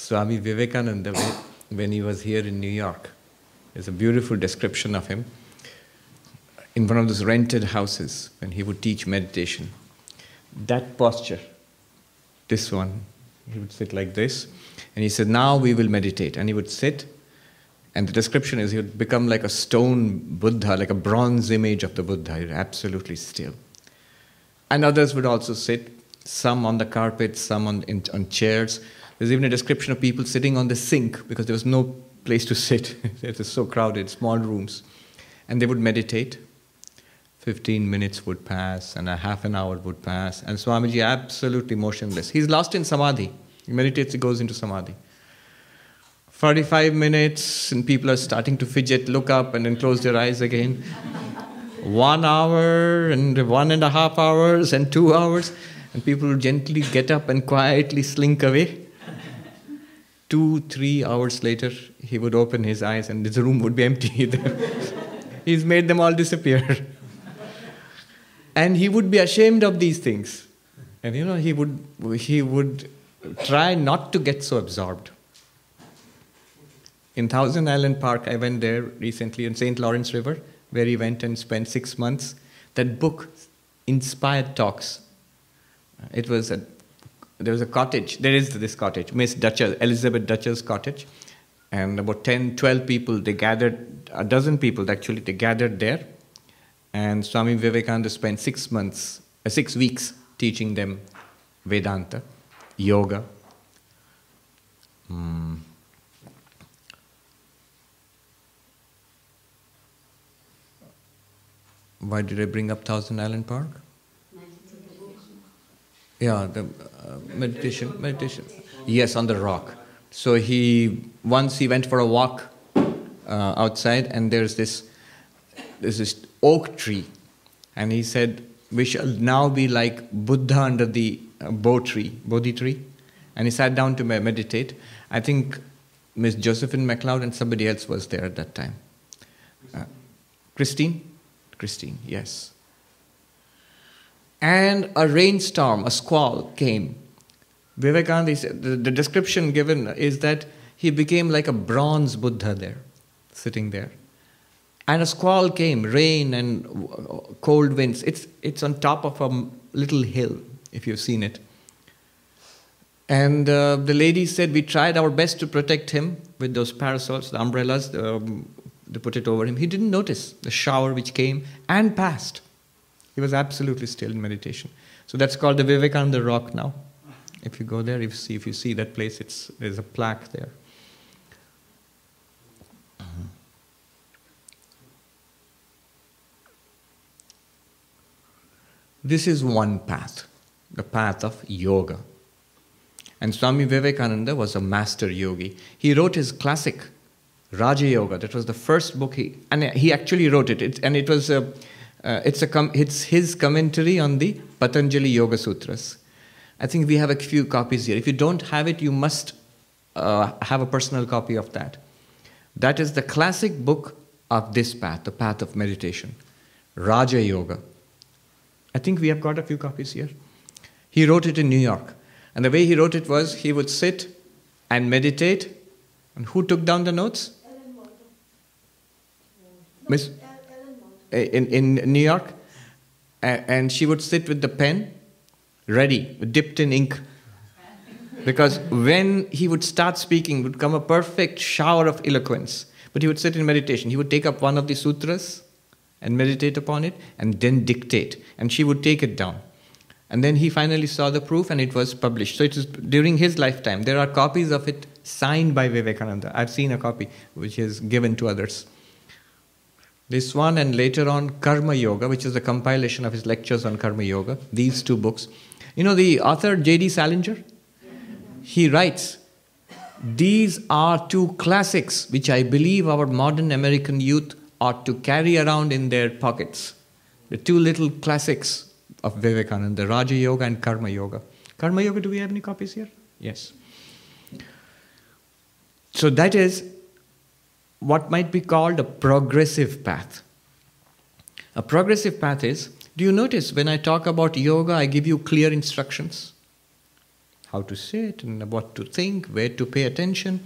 Swami Vivekananda, when he was here in New York, there's a beautiful description of him in one of those rented houses when he would teach meditation. That posture, this one, he would sit like this, and he said, Now we will meditate. And he would sit, and the description is he would become like a stone Buddha, like a bronze image of the Buddha, absolutely still. And others would also sit, some on the carpet, some on, in, on chairs. There's even a description of people sitting on the sink because there was no place to sit. it was so crowded, small rooms. And they would meditate. 15 minutes would pass and a half an hour would pass. And Swamiji absolutely motionless. He's lost in samadhi. He meditates, he goes into samadhi. 45 minutes and people are starting to fidget, look up and then close their eyes again. one hour and one and a half hours and two hours. And people gently get up and quietly slink away. Two, three hours later, he would open his eyes and the room would be empty. He's made them all disappear. and he would be ashamed of these things. And you know, he would, he would try not to get so absorbed. In Thousand Island Park, I went there recently in St. Lawrence River, where he went and spent six months. That book inspired talks. It was a, there was a cottage, there is this cottage, Miss Dutcher, Elizabeth Dutcher's cottage. And about 10, 12 people, they gathered, a dozen people actually, they gathered there. And Swami Vivekananda spent six months, uh, six weeks teaching them Vedanta yoga. Mm. Why did I bring up Thousand Island Park? Yeah, the uh, meditation, meditation. Yes, on the rock. So he once he went for a walk uh, outside, and there's this there's this oak tree, and he said, "We shall now be like Buddha under the a Bo tree, Bodhi tree, and he sat down to meditate. I think Miss Josephine MacLeod and somebody else was there at that time. Uh, Christine? Christine, yes. And a rainstorm, a squall came. Vivekananda, the, the description given is that he became like a bronze Buddha there, sitting there. And a squall came, rain and cold winds. It's, it's on top of a little hill if you've seen it. And uh, the lady said, We tried our best to protect him with those parasols, the umbrellas, um, to put it over him. He didn't notice the shower which came and passed. He was absolutely still in meditation. So that's called the Vivekananda Rock now. If you go there, if you see, if you see that place, it's, there's a plaque there. This is one path the path of yoga. And Swami Vivekananda was a master yogi. He wrote his classic, Raja Yoga. That was the first book he, and he actually wrote it. it and it was a, uh, it's, a com, it's his commentary on the Patanjali Yoga Sutras. I think we have a few copies here. If you don't have it, you must uh, have a personal copy of that. That is the classic book of this path, the path of meditation, Raja Yoga. I think we have got a few copies here. He wrote it in New York. And the way he wrote it was he would sit and meditate. And who took down the notes? Miss? Uh, in, in New York. And she would sit with the pen ready, dipped in ink. Because when he would start speaking, would come a perfect shower of eloquence. But he would sit in meditation. He would take up one of the sutras and meditate upon it and then dictate. And she would take it down. And then he finally saw the proof and it was published. So it was during his lifetime. There are copies of it signed by Vivekananda. I've seen a copy which is given to others. This one and later on Karma Yoga, which is a compilation of his lectures on Karma Yoga. These two books. You know the author J.D. Salinger? He writes, These are two classics which I believe our modern American youth ought to carry around in their pockets. The two little classics of Vivekananda, Raja Yoga and Karma Yoga. Karma Yoga, do we have any copies here? Yes. So that is what might be called a progressive path. A progressive path is do you notice when I talk about yoga, I give you clear instructions? how to sit and what to think, where to pay attention.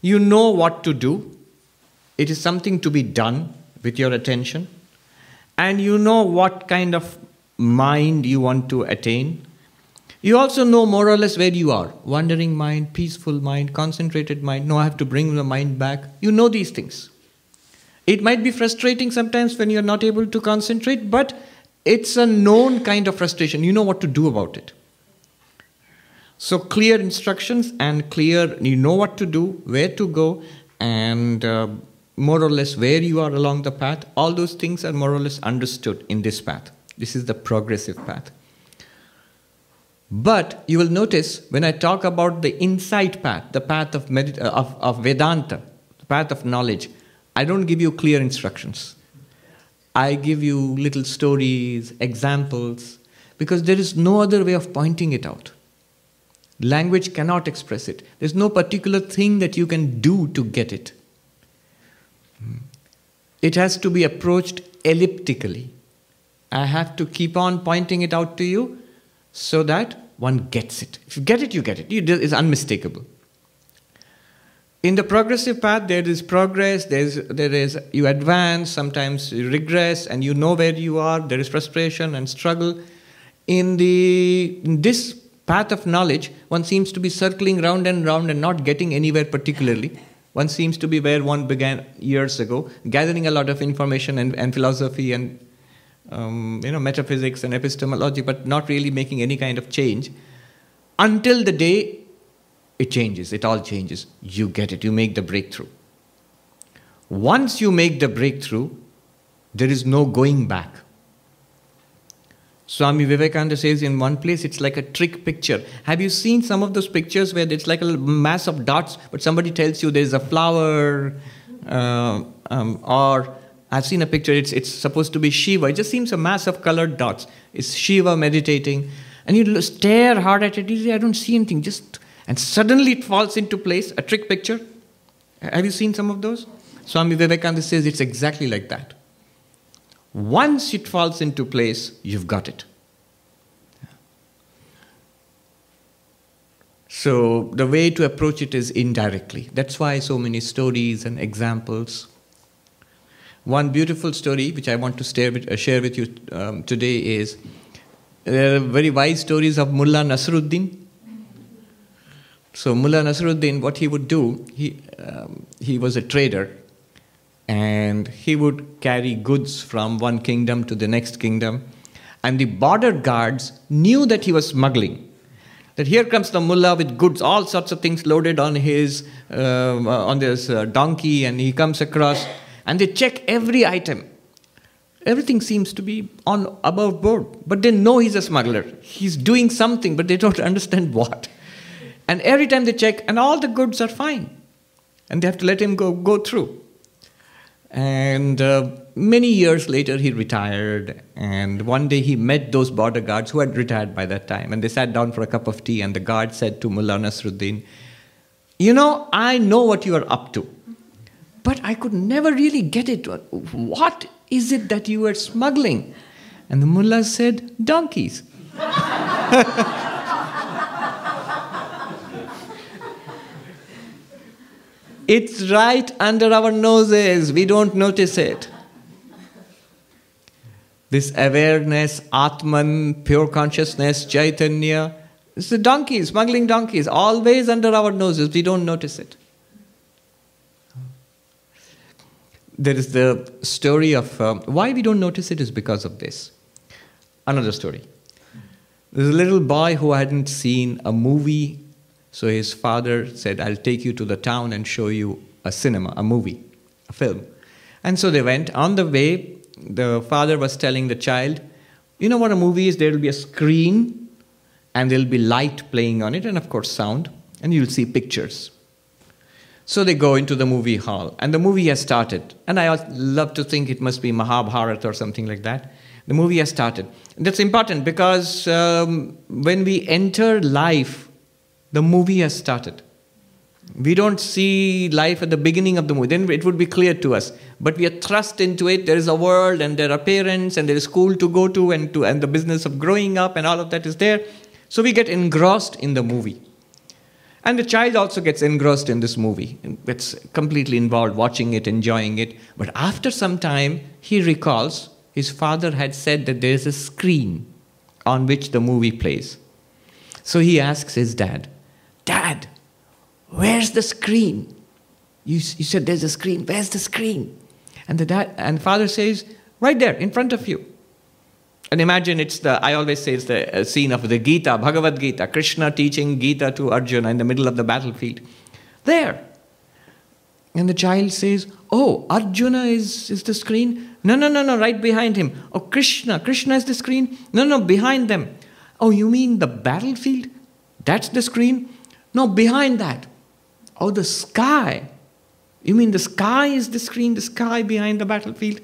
You know what to do. It is something to be done with your attention. And you know what kind of mind you want to attain. You also know more or less where you are wandering mind, peaceful mind, concentrated mind. No, I have to bring the mind back. You know these things. It might be frustrating sometimes when you're not able to concentrate, but it's a known kind of frustration. You know what to do about it. So, clear instructions and clear, you know what to do, where to go, and uh, more or less where you are along the path. All those things are more or less understood in this path. This is the progressive path. But you will notice when I talk about the insight path, the path of, uh, of, of Vedanta, the path of knowledge, I don't give you clear instructions. I give you little stories, examples, because there is no other way of pointing it out. Language cannot express it. There's no particular thing that you can do to get it. It has to be approached elliptically. I have to keep on pointing it out to you so that one gets it. If you get it, you get it. It's unmistakable. In the progressive path, there is progress, there's, there is, you advance, sometimes you regress, and you know where you are, there is frustration and struggle. In, the, in this path of knowledge, one seems to be circling round and round and not getting anywhere particularly. One seems to be where one began years ago, gathering a lot of information and, and philosophy and um, you know, metaphysics and epistemology, but not really making any kind of change until the day it changes, it all changes. You get it, you make the breakthrough. Once you make the breakthrough, there is no going back. Swami Vivekananda says in one place it's like a trick picture. Have you seen some of those pictures where it's like a mass of dots, but somebody tells you there's a flower, uh, um, or I've seen a picture, it's, it's supposed to be Shiva. It just seems a mass of colored dots. It's Shiva meditating. And you stare hard at it, you say, I don't see anything, just and suddenly it falls into place, a trick picture. Have you seen some of those? Swami Vivekananda says it's exactly like that. Once it falls into place, you've got it. So the way to approach it is indirectly. That's why so many stories and examples. One beautiful story which I want to with, uh, share with you um, today is there are very wise stories of Mullah Nasruddin. So Mullah Nasruddin, what he would do, he, um, he was a trader and he would carry goods from one kingdom to the next kingdom. And the border guards knew that he was smuggling. That here comes the mullah with goods, all sorts of things loaded on his uh, on this uh, donkey, and he comes across, and they check every item. Everything seems to be on above board, but they know he's a smuggler. He's doing something, but they don't understand what. And every time they check, and all the goods are fine. And they have to let him go, go through. And uh, many years later, he retired. And one day he met those border guards who had retired by that time. And they sat down for a cup of tea. And the guard said to Mullah Nasruddin, You know, I know what you are up to. But I could never really get it. What is it that you are smuggling? And the mullah said, Donkeys. It's right under our noses. We don't notice it. This awareness, Atman, pure consciousness, Chaitanya, it's the donkeys, smuggling donkeys, always under our noses. We don't notice it. There is the story of um, why we don't notice it is because of this. Another story. There's a little boy who hadn't seen a movie so his father said, I'll take you to the town and show you a cinema, a movie, a film. And so they went. On the way, the father was telling the child, You know what a movie is? There will be a screen and there'll be light playing on it, and of course, sound, and you'll see pictures. So they go into the movie hall, and the movie has started. And I love to think it must be Mahabharata or something like that. The movie has started. That's important because um, when we enter life, the movie has started. We don't see life at the beginning of the movie. Then it would be clear to us. But we are thrust into it. There is a world, and there are parents, and there is school to go to, and to and the business of growing up, and all of that is there. So we get engrossed in the movie. And the child also gets engrossed in this movie, gets completely involved, watching it, enjoying it. But after some time, he recalls his father had said that there is a screen on which the movie plays. So he asks his dad, Dad, where's the screen? You, you said there's a screen. Where's the screen? And the dad and father says, Right there, in front of you. And imagine it's the, I always say it's the uh, scene of the Gita, Bhagavad Gita, Krishna teaching Gita to Arjuna in the middle of the battlefield. There. And the child says, Oh, Arjuna is, is the screen? No, no, no, no, right behind him. Oh, Krishna, Krishna is the screen? No, no, behind them. Oh, you mean the battlefield? That's the screen? No, behind that. Oh, the sky. You mean the sky is the screen, the sky behind the battlefield?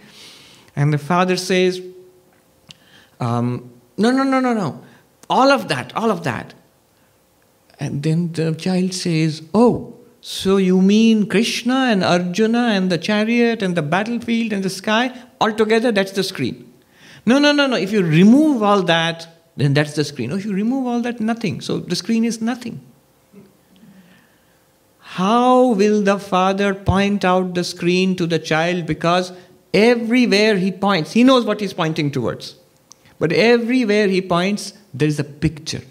And the father says, um, No, no, no, no, no. All of that, all of that. And then the child says, Oh, so you mean Krishna and Arjuna and the chariot and the battlefield and the sky? Altogether, that's the screen. No, no, no, no. If you remove all that, then that's the screen. Oh, if you remove all that, nothing. So the screen is nothing. How will the father point out the screen to the child? Because everywhere he points, he knows what he's pointing towards. But everywhere he points, there is a picture.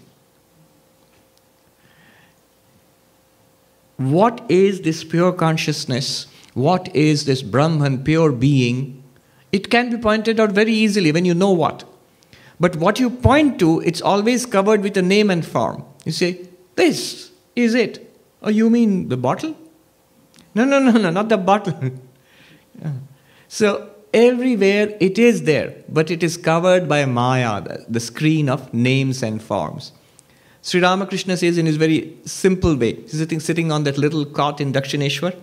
What is this pure consciousness? What is this Brahman, pure being? It can be pointed out very easily when you know what. But what you point to, it's always covered with a name and form. You say, This is it. Oh, you mean the bottle? No, no, no, no, not the bottle. So Everywhere it is there, but it is covered by Maya, the, screen of names and forms. Sri Ramakrishna says in his very simple way, he's sitting, sitting on that little cot in Dakshineshwar,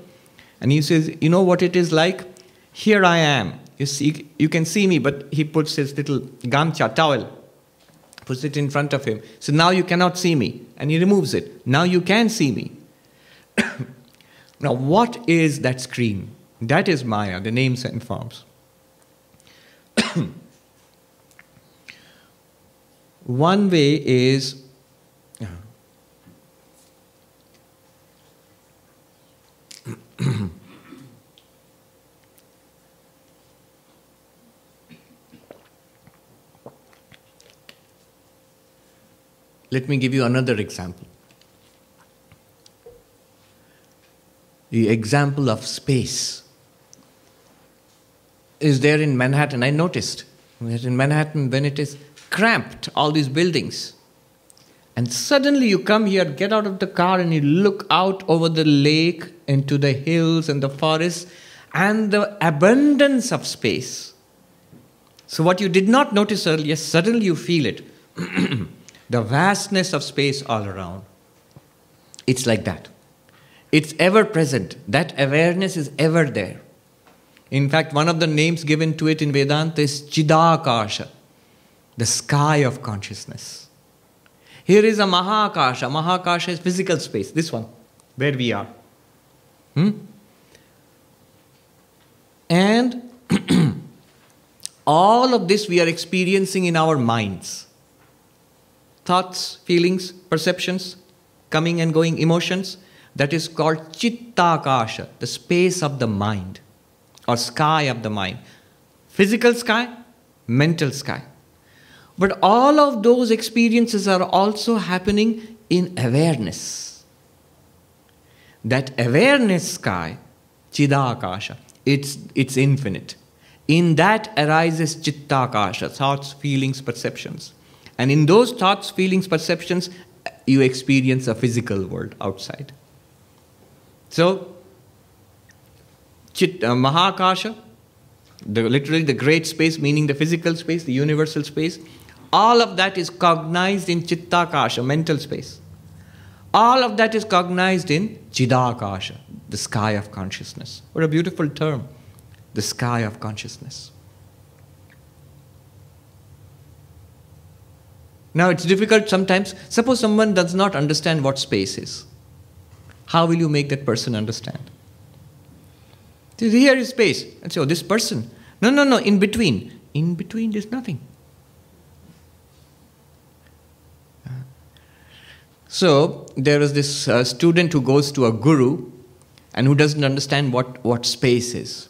and he says, You know what it is like? Here I am. You see, you can see me, but he puts his little gamcha towel, puts it in front of him. So now you cannot see me. And he removes it. Now you can see me. now, what is that screen? That is Maya, the names and forms. One way is Let me give you another example. The example of space is there in Manhattan. I noticed that in Manhattan, when it is cramped, all these buildings, and suddenly you come here, get out of the car, and you look out over the lake into the hills and the forests and the abundance of space. So, what you did not notice earlier, suddenly you feel it. the vastness of space all around. It's like that. It's ever present. That awareness is ever there. In fact, one of the names given to it in Vedanta is Chidakasha, the sky of consciousness. Here is a Mahakasha. Mahakasha is physical space, this one, where we are. Hmm? And all of this we are experiencing in our minds thoughts, feelings, perceptions, coming and going emotions. That is called Chittakasha, the space of the mind or sky of the mind. Physical sky, mental sky. But all of those experiences are also happening in awareness. That awareness sky, Chidakasha, it's, it's infinite. In that arises Chittakasha, thoughts, feelings, perceptions. And in those thoughts, feelings, perceptions, you experience a physical world outside. So, Chit, uh, Mahakasha, the, literally the great space, meaning the physical space, the universal space, all of that is cognized in Chittakasha, mental space. All of that is cognized in Chidakasha, the sky of consciousness. What a beautiful term, the sky of consciousness. Now it's difficult sometimes. Suppose someone does not understand what space is. How will you make that person understand? Here is space. And so this person. No, no, no, in between. In between, there's nothing. So there is this uh, student who goes to a guru and who doesn't understand what, what space is.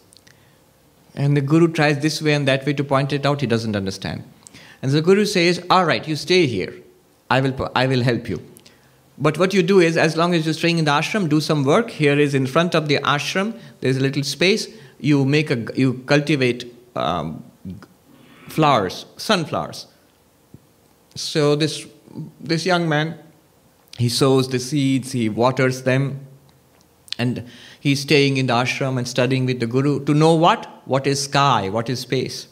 And the guru tries this way and that way to point it out, he doesn't understand. And the guru says, All right, you stay here. I will, I will help you. But what you do is, as long as you're staying in the ashram, do some work. Here is in front of the ashram, there's a little space. You make a, you cultivate um, flowers, sunflowers. So this, this young man, he sows the seeds, he waters them, and he's staying in the ashram and studying with the guru to know what? What is sky? What is space?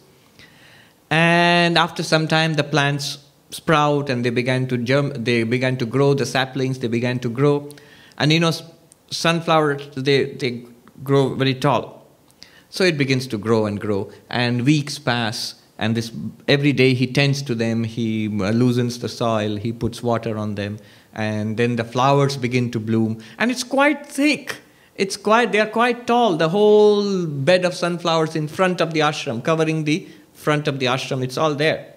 And after some time, the plants sprout and they began to germ, they began to grow. The saplings they began to grow, and you know, sunflowers they they grow very tall. So it begins to grow and grow, and weeks pass, and this every day he tends to them. He uh, loosens the soil. He puts water on them, and then the flowers begin to bloom, and it's quite thick. It's quite they are quite tall. The whole bed of sunflowers in front of the ashram, covering the front of the ashram, it's all there.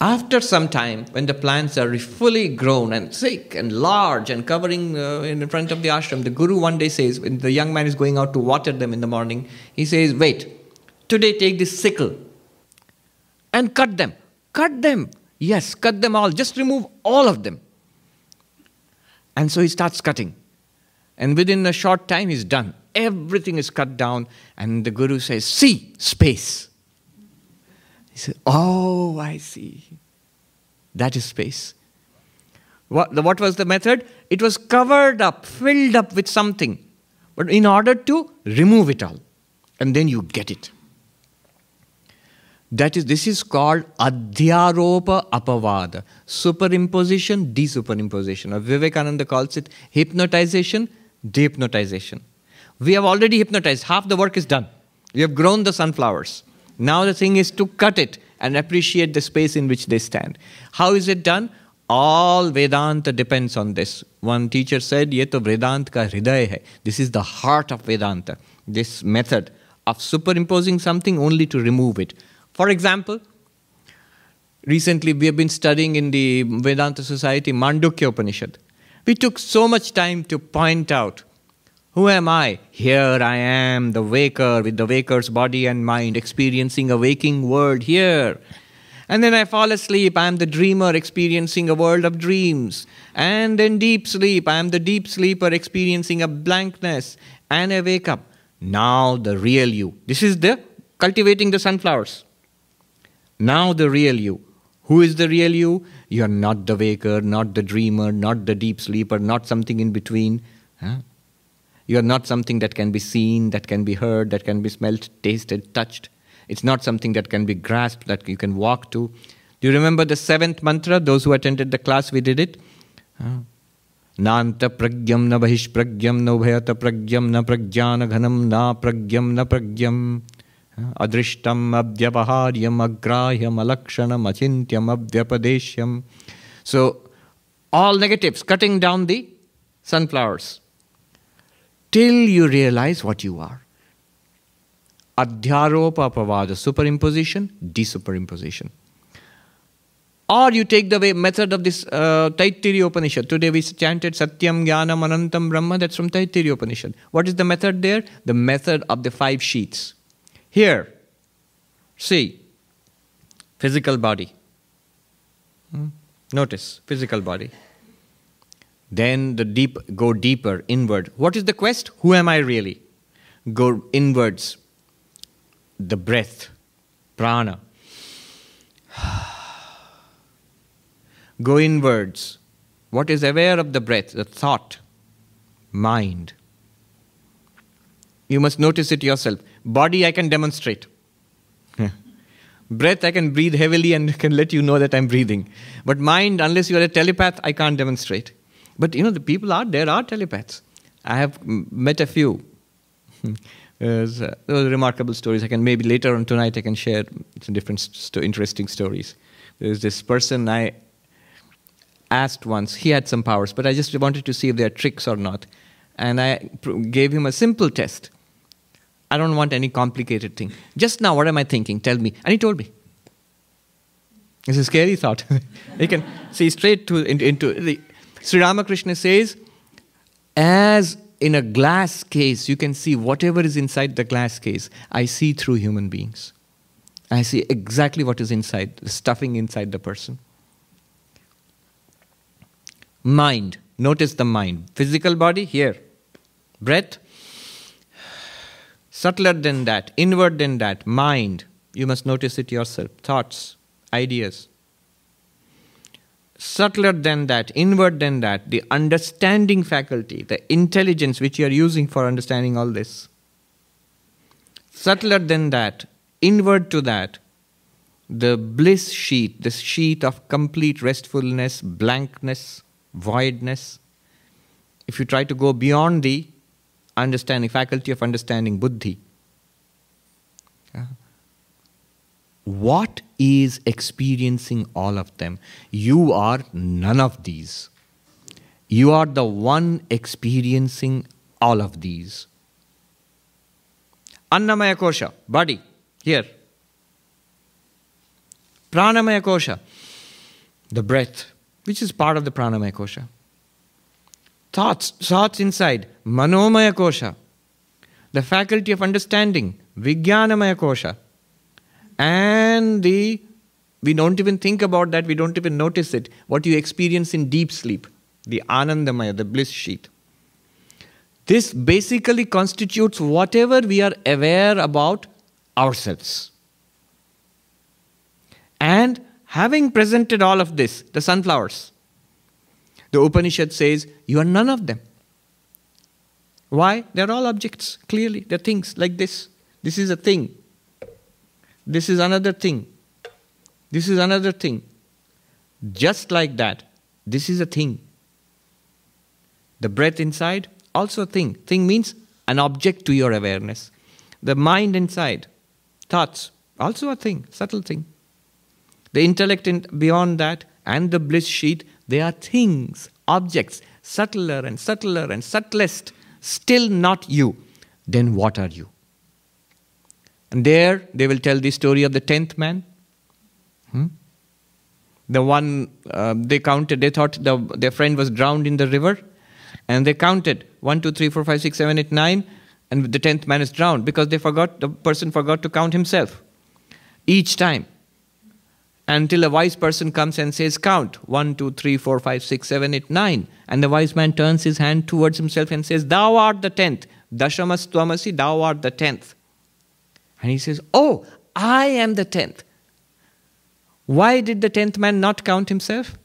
After some time, when the plants are fully grown and thick and large and covering uh, in front of the ashram, the guru one day says, when the young man is going out to water them in the morning, he says, Wait, today take this sickle and cut them. Cut them. Yes, cut them all. Just remove all of them. And so he starts cutting. And within a short time, he's done. Everything is cut down. And the Guru says, See, space. He said, Oh, I see. That is space. What, what was the method? It was covered up, filled up with something. But in order to remove it all, and then you get it. That is, this is called adhyaropa apavada, superimposition, desuperimposition. Or Vivekananda calls it hypnotization, dehypnotization. We have already hypnotized, half the work is done. We have grown the sunflowers. Now the thing is to cut it and appreciate the space in which they stand. How is it done? All Vedanta depends on this. One teacher said, Ye to Vedanta ka hai. This is the heart of Vedanta. This method of superimposing something only to remove it. For example, recently we have been studying in the Vedanta Society Mandukya Upanishad. We took so much time to point out who am I? Here I am, the waker with the waker's body and mind, experiencing a waking world here. And then I fall asleep, I am the dreamer experiencing a world of dreams. And in deep sleep, I am the deep sleeper experiencing a blankness. And I wake up. Now the real you. This is the cultivating the sunflowers. Now the real you. Who is the real you? You are not the waker, not the dreamer, not the deep sleeper, not something in between. Huh? You are not something that can be seen, that can be heard, that can be smelt, tasted, touched. It's not something that can be grasped, that you can walk to. Do you remember the seventh mantra? Those who attended the class, we did it. Nanta pragyam na bahish pragyam na ubhayata pragyam na pragyana ghanam na pragyam na pragyam. Adrishtam abhyavaharyam agrahyam alakshanam achintyam abhyapadeshyam. So, all negatives, cutting down the sunflowers till you realize what you are. Adhyaropa apavada, superimposition, desuperimposition. Or you take the way, method of this uh, Taittiriya Upanishad. Today we chanted Satyam Jnanam Anantam Brahma, that's from Taittiriya Upanishad. What is the method there? The method of the five sheets. Here, see, physical body. Hmm? Notice, physical body. Then the deep go deeper inward. What is the quest? Who am I really? Go inwards. The breath, prana. go inwards. What is aware of the breath? The thought, mind. You must notice it yourself. Body, I can demonstrate. Breath, I can breathe heavily and can let you know that I'm breathing. But mind, unless you're a telepath, I can't demonstrate. But you know, the people are, there are telepaths. I have met a few. There's, uh, those remarkable stories. I can maybe later on tonight I can share some different st- interesting stories. There's this person I asked once. He had some powers, but I just wanted to see if they are tricks or not. And I gave him a simple test. I don't want any complicated thing. Just now, what am I thinking? Tell me. And he told me. It's a scary thought. you can see straight to, into the. Sri Ramakrishna says, as in a glass case, you can see whatever is inside the glass case. I see through human beings. I see exactly what is inside, the stuffing inside the person. Mind. Notice the mind. Physical body, here. Breath. Subtler than that, inward than that, mind. You must notice it yourself. Thoughts, ideas. Subtler than that, inward than that, the understanding faculty, the intelligence which you are using for understanding all this. Subtler than that, inward to that, the bliss sheet, the sheet of complete restfulness, blankness, voidness. If you try to go beyond the understanding, faculty of understanding, buddhi, what is experiencing all of them? You are none of these. You are the one experiencing all of these. Annamaya kosha, body, here. Pranamaya kosha, the breath, which is part of the pranamaya kosha. Thoughts, thoughts inside, manomaya kosha, the faculty of understanding, vijnanamaya kosha and the we don't even think about that we don't even notice it. What you experience in deep sleep the anandamaya the bliss sheet. This basically constitutes whatever we are aware about ourselves. And having presented all of this the sunflowers the upanishad says you are none of them. Why? They're all objects clearly. They're things like this. This is a thing this is another thing. This is another thing. Just like that, this is a thing. The breath inside, also a thing. Thing means an object to your awareness. The mind inside, thoughts, also a thing, subtle thing. The intellect in, beyond that and the bliss sheet, they are things, objects, subtler and subtler and subtlest, still not you. Then what are you? And there they will tell the story of the tenth man. Hmm? The one uh, they counted, they thought the, their friend was drowned in the river, and they counted one, two, three, four, five, six, seven, eight, nine, and the tenth man is drowned because they forgot the person forgot to count himself each time until a wise person comes and says, Count one, two, three, four, five, six, seven, eight, nine. And the wise man turns his hand towards himself and says, Thou art the tenth. Dashamas Twamasi, thou art the tenth. And he says, Oh, I am the tenth. Why did the tenth man not count himself?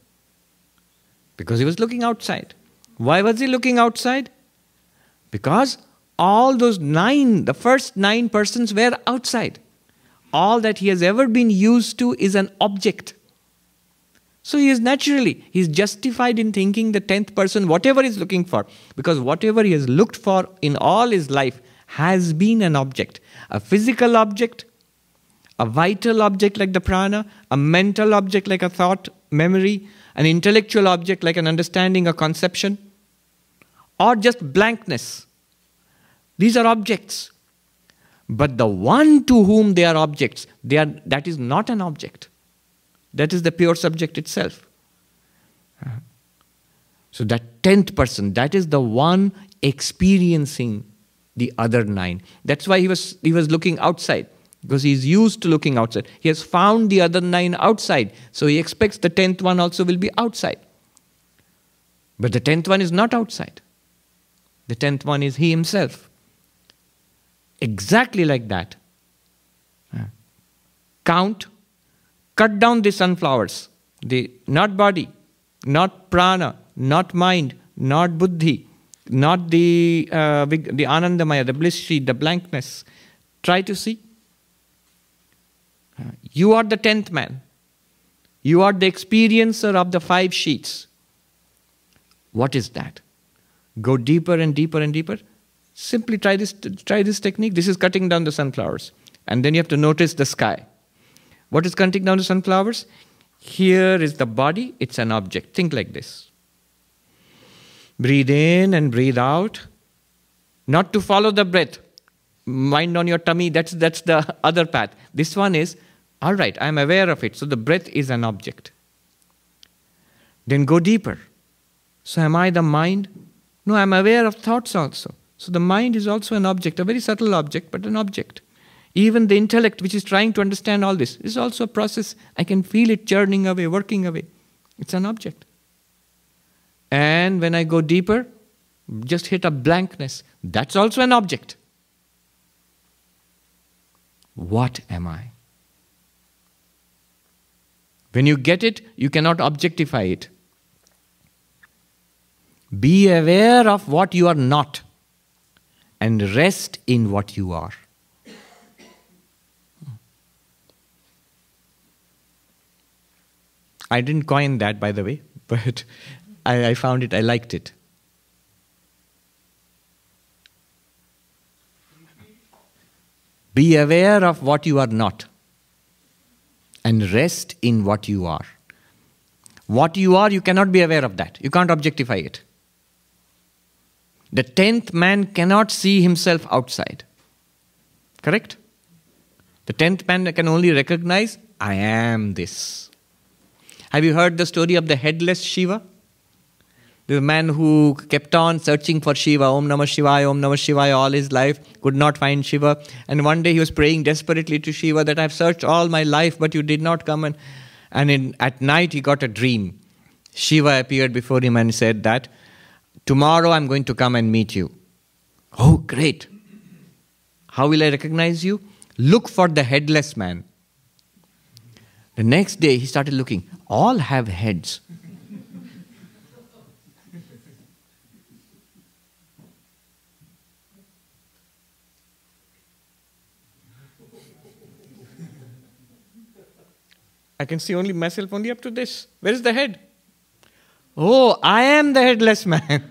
Because he was looking outside. Why was he looking outside? Because all those nine, the first nine persons were outside. All that he has ever been used to is an object. So he is naturally, he is justified in thinking the tenth person, whatever he's looking for, because whatever he has looked for in all his life has been an object a physical object, a vital object like the prana, a mental object like a thought, memory, an intellectual object like an understanding, a conception, or just blankness. These are objects. But the one to whom they are objects, they are, that is not an object. That is the pure subject itself. Uh-huh. So, that tenth person, that is the one experiencing the other nine. That's why he was, he was looking outside, because he's used to looking outside. He has found the other nine outside, so he expects the tenth one also will be outside. But the tenth one is not outside. The tenth one is he himself. Exactly like that. Count, cut down the sunflowers, the not body, not prana, not mind, not buddhi, not the, uh, the Anandamaya, the bliss sheet, the blankness. Try to see. You are the tenth man. You are the experiencer of the five sheets. What is that? Go deeper and deeper and deeper. Simply try this, try this technique. This is cutting down the sunflowers. And then you have to notice the sky. What is cutting down the sunflowers? Here is the body, it's an object. Think like this. Breathe in and breathe out. Not to follow the breath. Mind on your tummy, that's, that's the other path. This one is All right, I'm aware of it. So the breath is an object. Then go deeper. So am I the mind? No, I'm aware of thoughts also. So the mind is also an object, a very subtle object, but an object. Even the intellect, which is trying to understand all this, is also a process. I can feel it churning away, working away. It's an object. And when I go deeper, just hit a blankness. That's also an object. What am I? When you get it, you cannot objectify it. Be aware of what you are not and rest in what you are. I didn't coin that, by the way, but I, I found it, I liked it. Be aware of what you are not and rest in what you are. What you are, you cannot be aware of that. You can't objectify it. The tenth man cannot see himself outside. Correct? The tenth man can only recognize, I am this. Have you heard the story of the headless Shiva? The man who kept on searching for Shiva, Om Namah Shivaya, Om Namah Shivaya, all his life, could not find Shiva. And one day he was praying desperately to Shiva that I've searched all my life, but you did not come. And, and in, at night he got a dream. Shiva appeared before him and said that, Tomorrow I'm going to come and meet you. Oh, great. How will I recognize you? Look for the headless man. The next day he started looking. All have heads. I can see only myself only up to this. Where is the head? Oh, I am the headless man.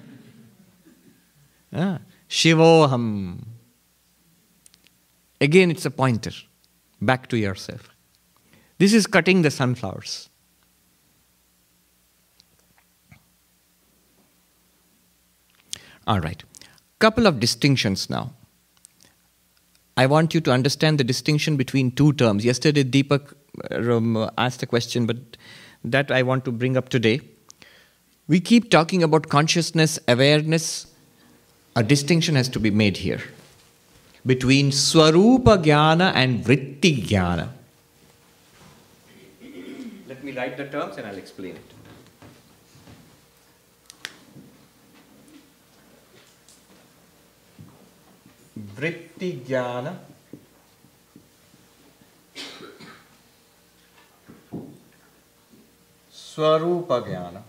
ah, Shivoham. Again, it's a pointer back to yourself. This is cutting the sunflowers. All right. Couple of distinctions now. I want you to understand the distinction between two terms. Yesterday, Deepak uh, asked the question, but that I want to bring up today. We keep talking about consciousness, awareness. A distinction has to be made here between Swarupa Jnana and Vritti Jnana. Let me write the terms and I'll explain it. Vritti Jnana Swarupa Jnana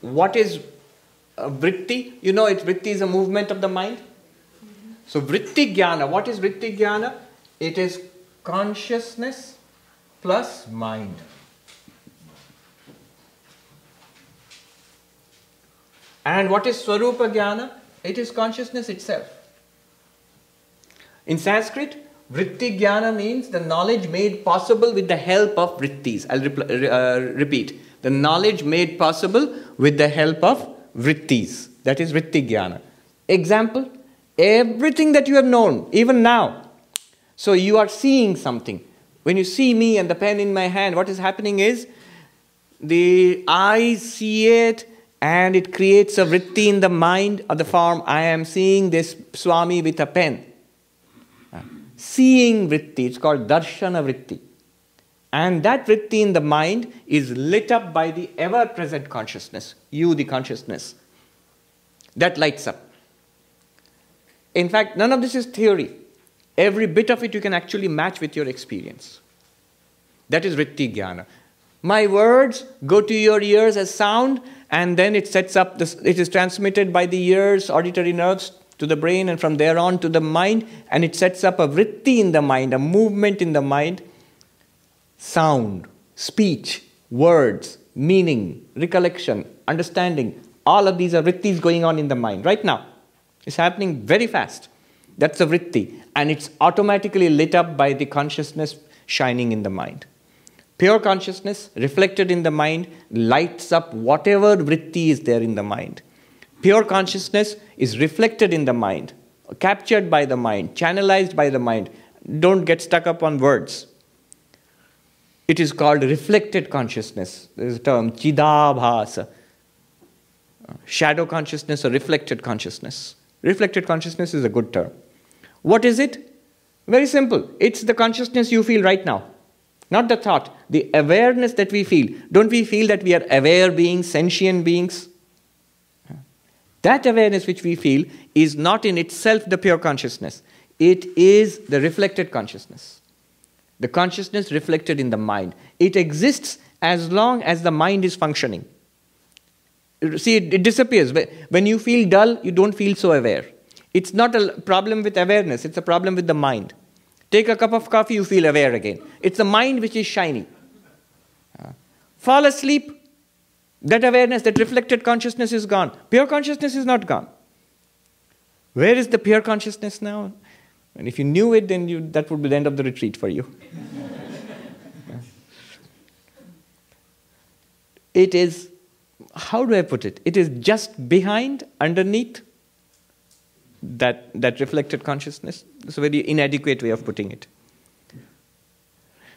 what is uh, vritti? You know, it's vritti is a movement of the mind. So vritti jnana, what is vritti jnana? It is consciousness plus mind. And what is swarupa jnana? It is consciousness itself. In Sanskrit, vritti jnana means the knowledge made possible with the help of vrittis. I'll uh, repeat the knowledge made possible with the help of vrittis. That is vritti jnana. Example, everything that you have known, even now. So you are seeing something. When you see me and the pen in my hand, what is happening is the eyes see it and it creates a vritti in the mind of the form I am seeing this Swami with a pen. Seeing vritti, it's called darshana vritti. And that vritti in the mind is lit up by the ever present consciousness, you, the consciousness. That lights up. In fact, none of this is theory. Every bit of it you can actually match with your experience. That is vritti jnana. My words go to your ears as sound, and then it sets up this, it is transmitted by the ears, auditory nerves to the brain, and from there on to the mind, and it sets up a vritti in the mind, a movement in the mind sound, speech, words, meaning, recollection, understanding, all of these are vrittis going on in the mind right now. It's happening very fast. That's a vritti. And it's automatically lit up by the consciousness shining in the mind. Pure consciousness reflected in the mind lights up whatever vritti is there in the mind. Pure consciousness is reflected in the mind, captured by the mind, channelized by the mind. Don't get stuck up on words. It is called reflected consciousness. There's a term, chidabhasa. Shadow consciousness or reflected consciousness. Reflected consciousness is a good term. What is it? Very simple. It's the consciousness you feel right now. Not the thought, the awareness that we feel. Don't we feel that we are aware beings, sentient beings? That awareness which we feel is not in itself the pure consciousness, it is the reflected consciousness. The consciousness reflected in the mind. It exists as long as the mind is functioning. See, it, it disappears. When you feel dull, you don't feel so aware. It's not a problem with awareness, it's a problem with the mind. Take a cup of coffee, you feel aware again. It's the mind which is shiny. Uh, fall asleep, that awareness, that reflected consciousness is gone. Pure consciousness is not gone. Where is the pure consciousness now? And if you knew it, then you, that would be the end of the retreat for you. it is, how do I put it? It is just behind, underneath that, that reflected consciousness. It's a very inadequate way of putting it.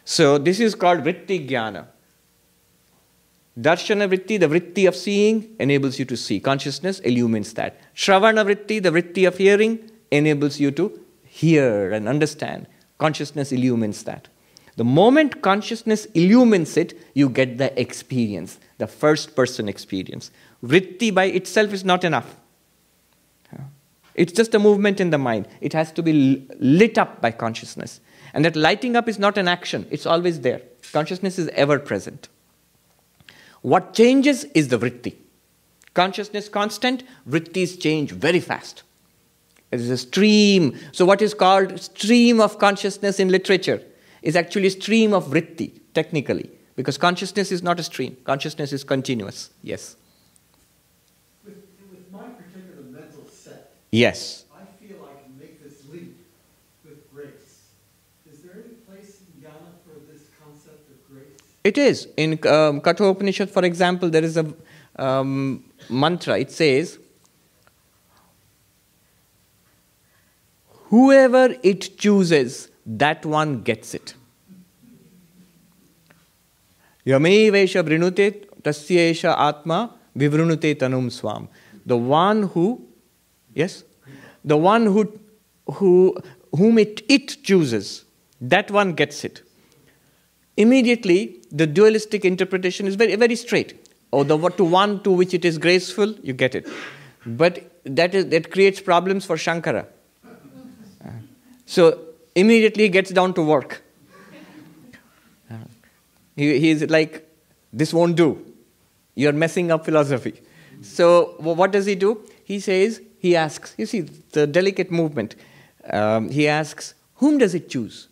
So, this is called Vritti Jnana. Darshana Vritti, the Vritti of seeing, enables you to see. Consciousness illumines that. Shravana Vritti, the Vritti of hearing, enables you to hear and understand. Consciousness illumines that. The moment consciousness illumines it, you get the experience, the first person experience. Vritti by itself is not enough. It's just a movement in the mind. It has to be lit up by consciousness. And that lighting up is not an action, it's always there. Consciousness is ever present. What changes is the vritti. Consciousness constant, vrittis change very fast. It is a stream. So, what is called stream of consciousness in literature is actually stream of vritti, technically, because consciousness is not a stream. Consciousness is continuous. Yes. Yes. I feel I can make this leap with grace. Is there any place in Jnana for this concept of grace? It is. In um, Kathopanishad, for example, there is a um, mantra. It says, Whoever it chooses, that one gets it. Yamevesha vrinute tasyesha atma vivrunute tanum swam. The one who Yes? The one who, who, whom it, it chooses, that one gets it. Immediately, the dualistic interpretation is very, very straight. Or the to one to which it is graceful, you get it. But that, is, that creates problems for Shankara. So immediately he gets down to work. He, he's like, this won't do. You're messing up philosophy. So what does he do? He says, he asks, you see, the delicate movement. Um, he asks, whom does it choose?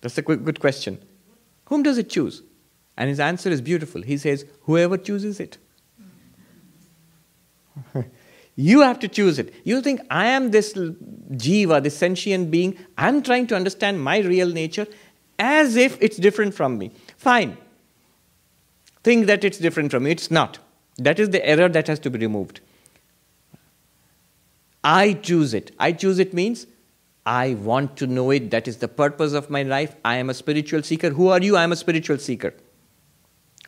That's a good question. Whom does it choose? And his answer is beautiful. He says, whoever chooses it. you have to choose it. You think, I am this jiva, this sentient being, I'm trying to understand my real nature as if it's different from me. Fine. Think that it's different from me. It's not. That is the error that has to be removed. I choose it. I choose it means I want to know it. That is the purpose of my life. I am a spiritual seeker. Who are you? I am a spiritual seeker.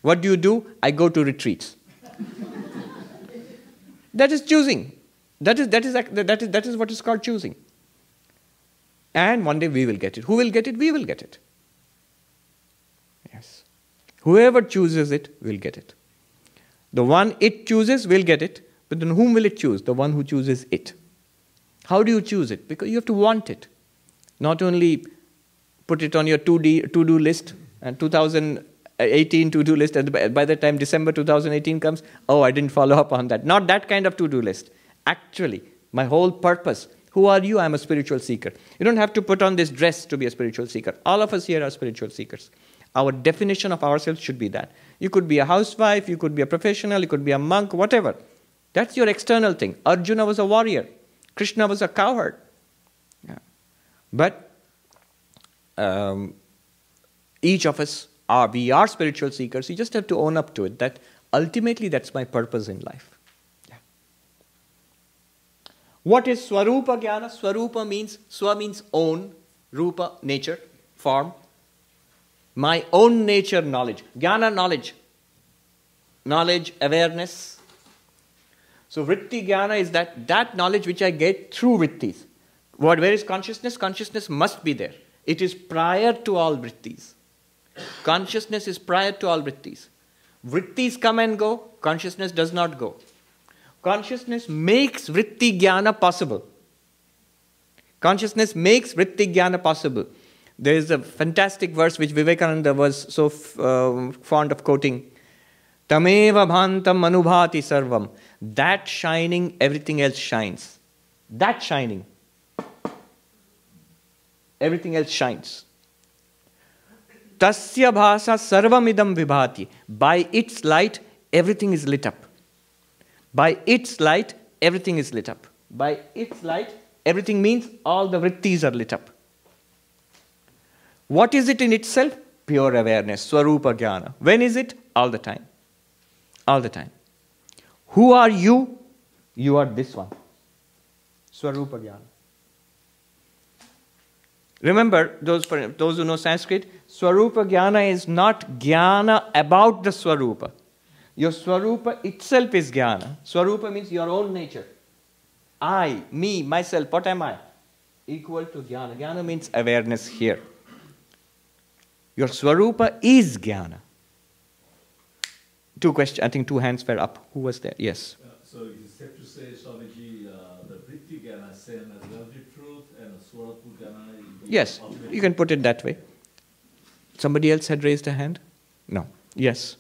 What do you do? I go to retreats. that is choosing. That is, that, is, that, is, that is what is called choosing. And one day we will get it. Who will get it? We will get it. Yes. Whoever chooses it will get it. The one it chooses will get it, but then whom will it choose? The one who chooses it. How do you choose it? Because you have to want it. Not only put it on your to-do list, and 2018 to-do list, and by the time December 2018 comes, oh, I didn't follow up on that. Not that kind of to-do list. Actually, my whole purpose. Who are you? I'm a spiritual seeker. You don't have to put on this dress to be a spiritual seeker. All of us here are spiritual seekers. Our definition of ourselves should be that. You could be a housewife, you could be a professional, you could be a monk, whatever. That's your external thing. Arjuna was a warrior. Krishna was a cowherd. Yeah. But um, each of us are, we are spiritual seekers. You just have to own up to it that ultimately that's my purpose in life. Yeah. What is Swarupa Jnana? Swarupa means, Swa means own, Rupa, nature, form. My own nature knowledge. Jnana, knowledge. Knowledge, awareness. So Vritti Jnana is that, that knowledge which I get through Vrittis. What, where is consciousness? Consciousness must be there. It is prior to all Vrittis. Consciousness is prior to all Vrittis. Vrittis come and go, consciousness does not go. Consciousness makes Vritti Jnana possible. Consciousness makes Vritti Jnana possible. There is a fantastic verse which Vivekananda was so uh, fond of quoting. Tameva bhantam anubhati sarvam. That shining, everything else shines. That shining. Everything else shines. Tasya bhasa sarvamidam vibhati. By its light, everything is lit up. By its light, everything is lit up. By its light, everything means all the vrittis are lit up. What is it in itself? Pure awareness, Swarupa Jnana. When is it? All the time. All the time. Who are you? You are this one. Swarupa Jnana. Remember, those, those who know Sanskrit, Swarupa Jnana is not Jnana about the Swarupa. Your Swarupa itself is Jnana. Swarupa means your own nature. I, me, myself, what am I? Equal to Jnana. Jnana means awareness here. Your Swarupa is Jnana. Two questions, I think two hands were up. Who was there? Yes. Uh, so it's safe to say, Swamiji, uh, the Vritti Jnana same as relative truth and Swarupa Jnana Yes, you can put it that way. Somebody else had raised a hand? No. Yes.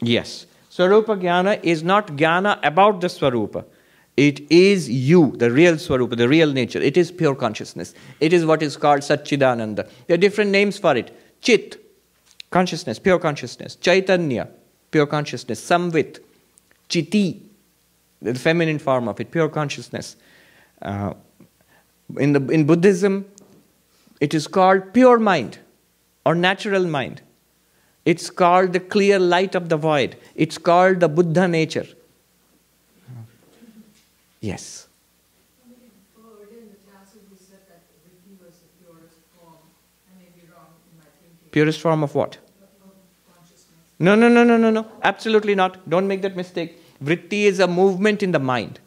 Yes. Swarupa Jnana is not Jnana about the Swarupa. It is you, the real Swarupa, the real nature. It is pure consciousness. It is what is called Satchidananda. There are different names for it. Chit, consciousness, pure consciousness. Chaitanya, pure consciousness. Samvit, Chiti, the feminine form of it, pure consciousness. Uh, in, the, in Buddhism, it is called pure mind or natural mind. It's called the clear light of the void. It's called the Buddha nature. Yes. Purest form of what? No, no, no, no, no, no. Absolutely not. Don't make that mistake. Vritti is a movement in the mind.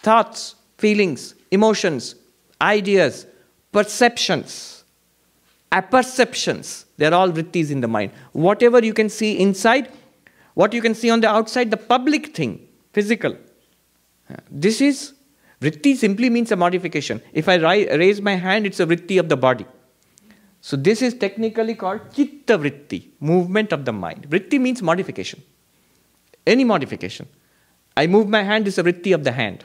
Thoughts, feelings, emotions, ideas, perceptions, apperceptions, they're all vrittis in the mind. Whatever you can see inside, what you can see on the outside, the public thing, physical. This is, vritti simply means a modification. If I raise my hand, it's a vritti of the body. So this is technically called chitta vritti, movement of the mind. Vritti means modification. Any modification. I move my hand, it's a vritti of the hand.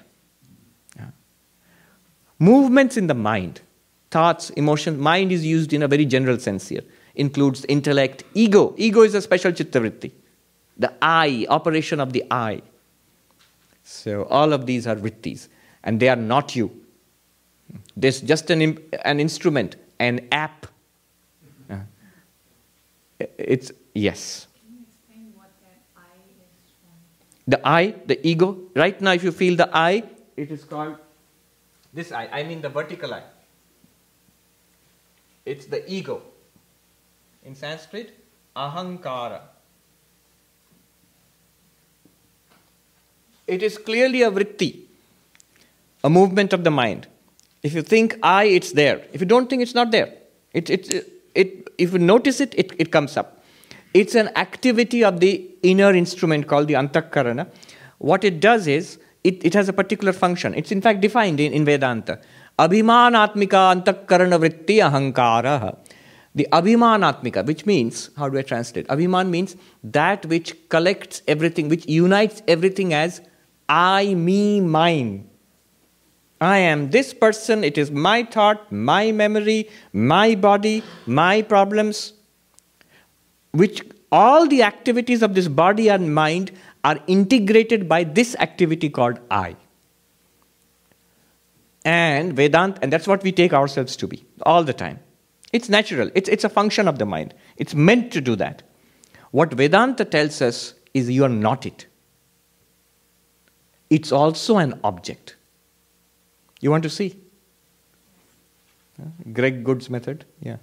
Movements in the mind, thoughts, emotions, mind is used in a very general sense here. Includes intellect, ego. Ego is a special chitta vritti. The I, operation of the I. So all of these are vrittis, and they are not you. There's just an, an instrument, an app. It's, yes. The I, the ego. Right now, if you feel the I, it is called this I. I mean the vertical I. It's the ego. In Sanskrit, ahankara. It is clearly a vritti, a movement of the mind. If you think I, it's there. If you don't think it's not there, it, it, it, if you notice it, it, it comes up. It's an activity of the inner instrument called the antakarana. What it does is, it, it has a particular function. It's in fact defined in, in Vedanta. Abhimanatmika antakarana vritti ahankara. The Abhimanatmika, which means, how do I translate? Abhiman means that which collects everything, which unites everything as I, me, mine. I am this person, it is my thought, my memory, my body, my problems, which all the activities of this body and mind are integrated by this activity called I. And Vedant, and that's what we take ourselves to be all the time. It's natural, it's, it's a function of the mind. It's meant to do that. What Vedanta tells us is you are not it. it's also an object. You want to see? Greg Goode's method? Yeah.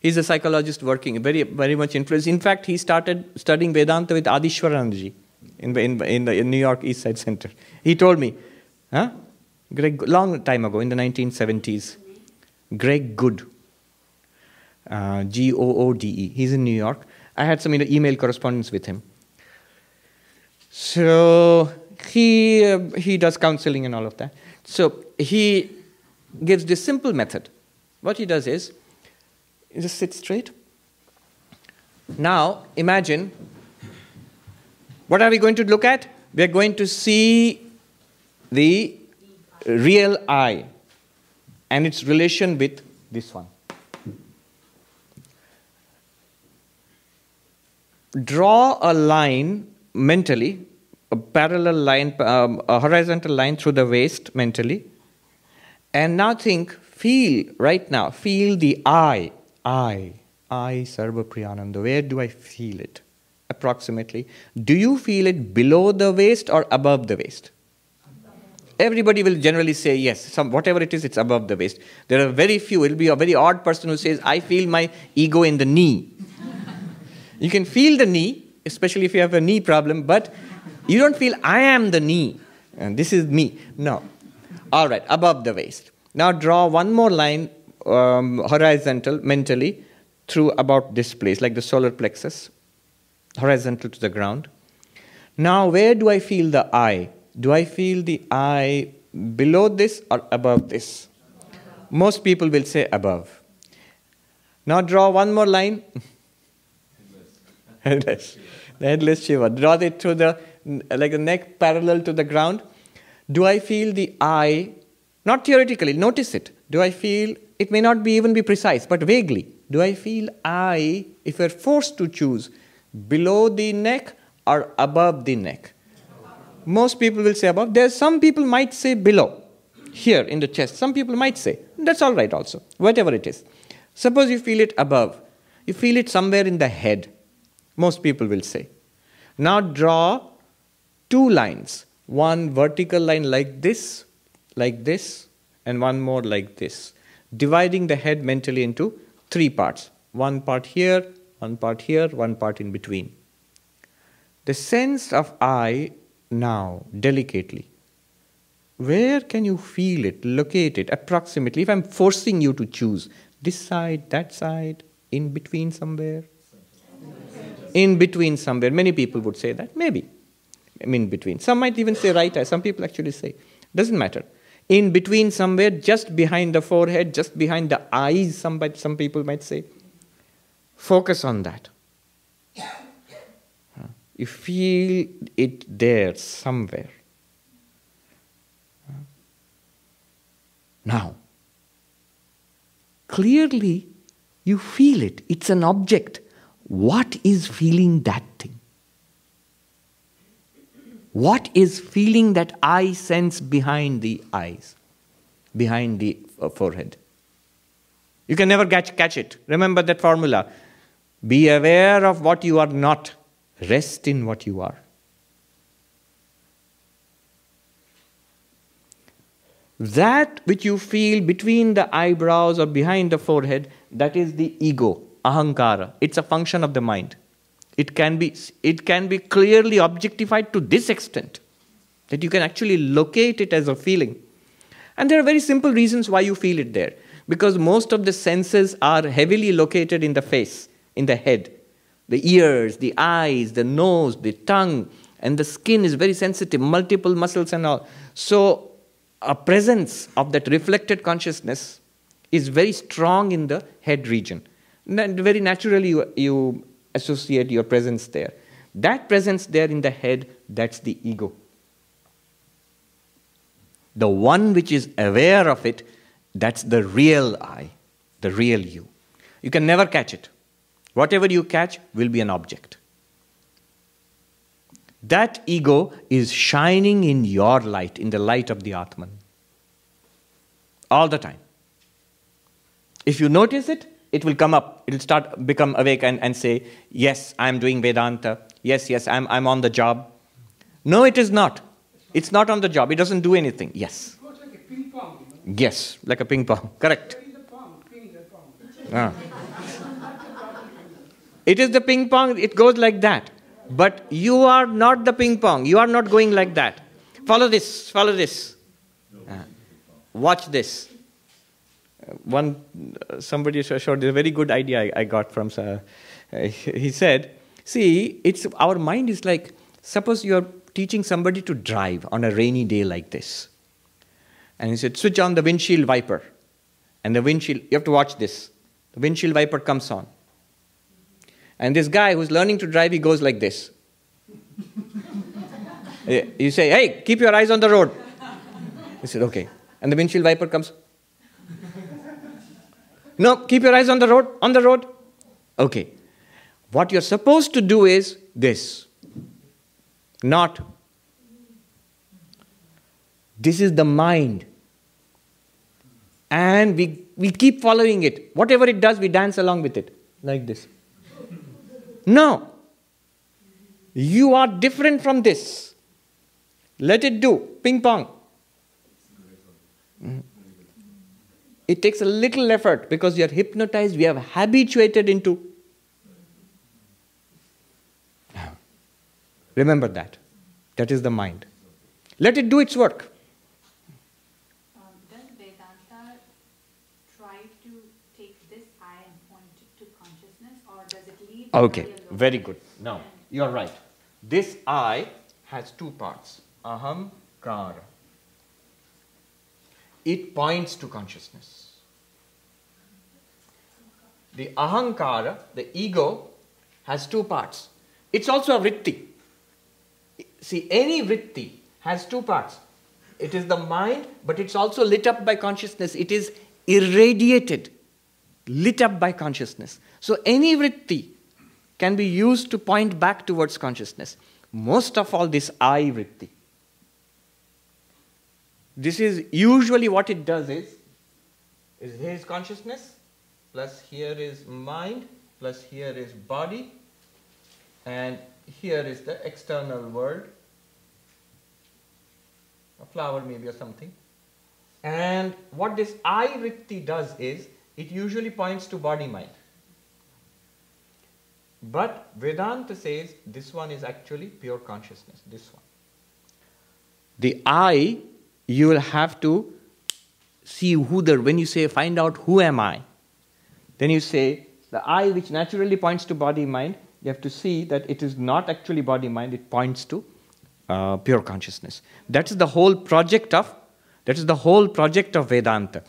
He's a psychologist working, very, very much influenced. In fact, he started studying Vedanta with Adishwaranandaji in, in, in the in New York East Side Center. He told me, huh? Greg, long time ago, in the 1970s, Greg Goode, uh, G O O D E. He's in New York. I had some email correspondence with him. So he, uh, he does counseling and all of that. So he gives this simple method. What he does is, just sit straight. Now, imagine what are we going to look at? We are going to see the real I and its relation with this one. Draw a line mentally, a parallel line, um, a horizontal line through the waist mentally, and now think, feel right now, feel the I, I, I, Sarva Priyananda. Where do I feel it? Approximately. Do you feel it below the waist or above the waist? Everybody will generally say yes. Some, whatever it is, it's above the waist. There are very few. It'll be a very odd person who says, I feel my ego in the knee. you can feel the knee, especially if you have a knee problem, but you don't feel I am the knee. And this is me. No. All right, above the waist. Now draw one more line um, horizontal mentally through about this place, like the solar plexus, horizontal to the ground. Now, where do I feel the I? Do I feel the I below this or above this? Most people will say above. Now draw one more line. headless. The headless Shiva. Draw it to the like the neck parallel to the ground. Do I feel the I? Not theoretically, notice it. Do I feel it may not be even be precise, but vaguely. Do I feel I, if we're forced to choose, below the neck or above the neck? Most people will say above. There's some people might say below, here in the chest. Some people might say. That's all right also, whatever it is. Suppose you feel it above. You feel it somewhere in the head. Most people will say. Now draw two lines. One vertical line like this, like this, and one more like this. Dividing the head mentally into three parts. One part here, one part here, one part in between. The sense of I now, delicately. Where can you feel it, locate it, approximately? If I'm forcing you to choose this side, that side, in between somewhere? In between somewhere. Many people would say that. Maybe. I mean, in between. Some might even say right eye. Some people actually say. Doesn't matter. In between somewhere, just behind the forehead, just behind the eyes, somebody, some people might say. Focus on that. You feel it there somewhere. Now, clearly you feel it, it's an object. What is feeling that? What is feeling that I sense behind the eyes, behind the uh, forehead? You can never catch, catch it. Remember that formula. Be aware of what you are not Rest in what you are. That which you feel between the eyebrows or behind the forehead, that is the ego, ahankara. It's a function of the mind. It can be, it can be clearly objectified to this extent that you can actually locate it as a feeling. And there are very simple reasons why you feel it there. Because most of the senses are heavily located in the face, in the head the ears, the eyes, the nose, the tongue, and the skin is very sensitive, multiple muscles and all. So, a presence of that reflected consciousness is very strong in the head region. And very naturally, you, you associate your presence there. That presence there in the head, that's the ego. The one which is aware of it, that's the real I, the real you. You can never catch it. Whatever you catch will be an object. That ego is shining in your light, in the light of the Atman. All the time. If you notice it, it will come up. It will start become awake and, and say, Yes, I'm doing Vedanta. Yes, yes, I'm, I'm on the job. No, it is not. It's not on the job. It doesn't do anything. Yes. It goes like a ping pong, you know. Yes, like a ping pong. Correct. Where is the pong? Ping the pong. Ah. It is the ping pong, it goes like that. But you are not the ping pong. You are not going like that. Follow this, follow this. Ah. Watch this. One, somebody sh- showed a very good idea I, I got from, uh, he said, see, it's, our mind is like, suppose you're teaching somebody to drive on a rainy day like this. And he said, switch on the windshield wiper. And the windshield, you have to watch this. The windshield wiper comes on. And this guy who's learning to drive, he goes like this. You say, hey, keep your eyes on the road. He said, okay. And the windshield wiper comes. No, keep your eyes on the road, on the road. Okay. What you're supposed to do is this. Not. This is the mind. And we, we keep following it. Whatever it does, we dance along with it. Like this. No. You are different from this. Let it do. Ping pong. Mm. It takes a little effort because you are hypnotized, we have habituated into. Remember that. That is the mind. Let it do its work. Um, does Vedanta try to take this I and point to consciousness, or does it leave? Okay, very good. Now, you are right. This I has two parts aham, kara. It points to consciousness. The ahankara, the ego, has two parts. It's also a vritti. See, any vritti has two parts. It is the mind, but it's also lit up by consciousness. It is irradiated, lit up by consciousness. So, any vritti can be used to point back towards consciousness. Most of all, this I vritti. This is usually what it does is, is here is consciousness, plus here is mind, plus here is body, and here is the external world, a flower maybe or something. And what this I vritti does is, it usually points to body mind. But Vedanta says this one is actually pure consciousness, this one. The I, you will have to see who the, when you say find out who am I, then you say the I which naturally points to body mind, you have to see that it is not actually body mind, it points to uh, pure consciousness. That is the whole project of, that is the whole project of Vedanta.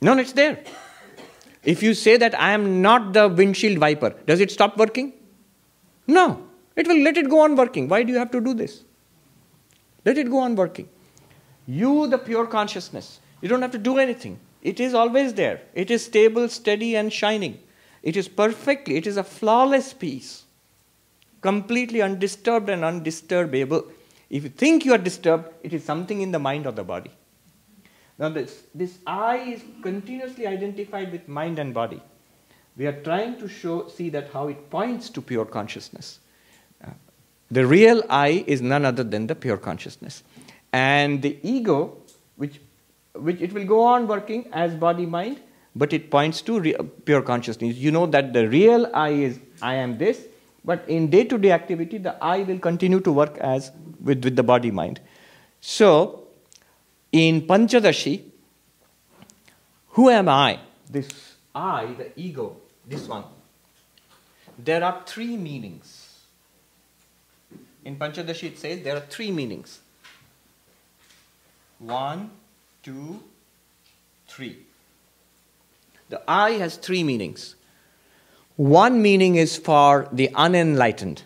No, it's there. If you say that I am not the windshield wiper, does it stop working? No. It will let it go on working. Why do you have to do this? Let it go on working. You, the pure consciousness, you don't have to do anything. It is always there. It is stable, steady, and shining. It is perfectly, it is a flawless peace, completely undisturbed and undisturbable. If you think you are disturbed, it is something in the mind or the body. Now, this, this I is continuously identified with mind and body. We are trying to show, see that how it points to pure consciousness. The real I is none other than the pure consciousness. And the ego, which, which it will go on working as body mind, but it points to re- pure consciousness. You know that the real I is I am this, but in day to day activity, the I will continue to work as with, with the body mind. So, in Panchadashi, who am I? This I, the ego, this one. There are three meanings. In Panchadashi, it says there are three meanings. One, two, three. The I has three meanings. One meaning is for the unenlightened.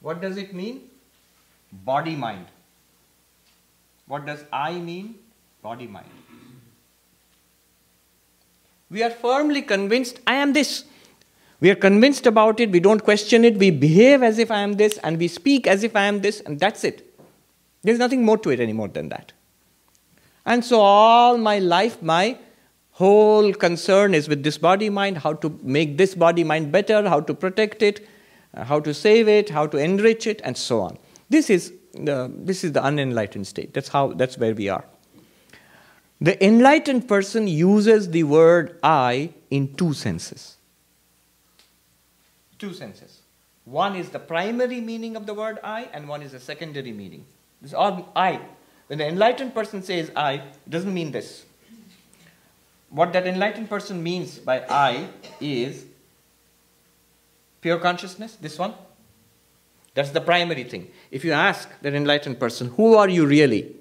What does it mean? Body mind. What does I mean? Body mind. We are firmly convinced I am this. We are convinced about it, we don't question it, we behave as if I am this, and we speak as if I am this, and that's it. There's nothing more to it anymore than that. And so, all my life, my whole concern is with this body mind, how to make this body mind better, how to protect it, uh, how to save it, how to enrich it, and so on. This is the, this is the unenlightened state. That's, how, that's where we are. The enlightened person uses the word I in two senses. Two senses. One is the primary meaning of the word I, and one is the secondary meaning. This all I. When the enlightened person says I, it doesn't mean this. What that enlightened person means by I is pure consciousness, this one. That's the primary thing. If you ask that enlightened person, who are you really?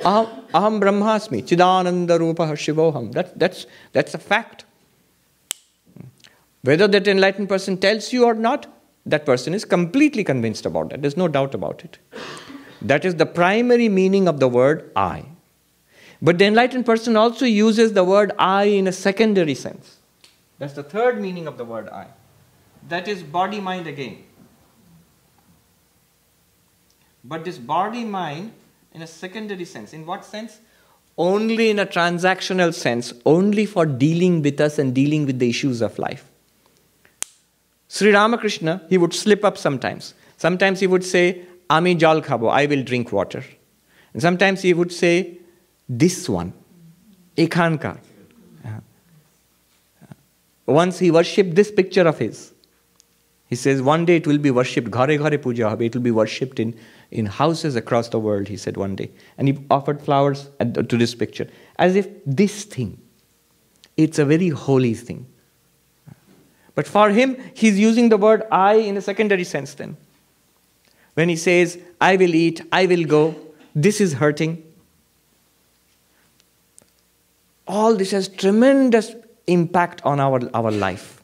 Aham, aham brahmasmi, chidananda rupa shivoham. That, that's, that's a fact. Whether that enlightened person tells you or not, that person is completely convinced about that. There's no doubt about it. That is the primary meaning of the word I. But the enlightened person also uses the word I in a secondary sense. That's the third meaning of the word I. That is body mind again. But this body mind in a secondary sense. In what sense? Only in a transactional sense, only for dealing with us and dealing with the issues of life. Sri Ramakrishna, he would slip up sometimes. Sometimes he would say, Ami jal khabo, I will drink water. And sometimes he would say, This one, Ekhankar. Uh, uh, once he worshipped this picture of his. He says, One day it will be worshipped, ghare ghare puja hobe, it will be worshipped in, in houses across the world, he said one day. And he offered flowers to this picture, as if this thing, it's a very holy thing. But for him, he's using the word I in a secondary sense then. When he says, I will eat, I will go, this is hurting. All this has tremendous impact on our, our life.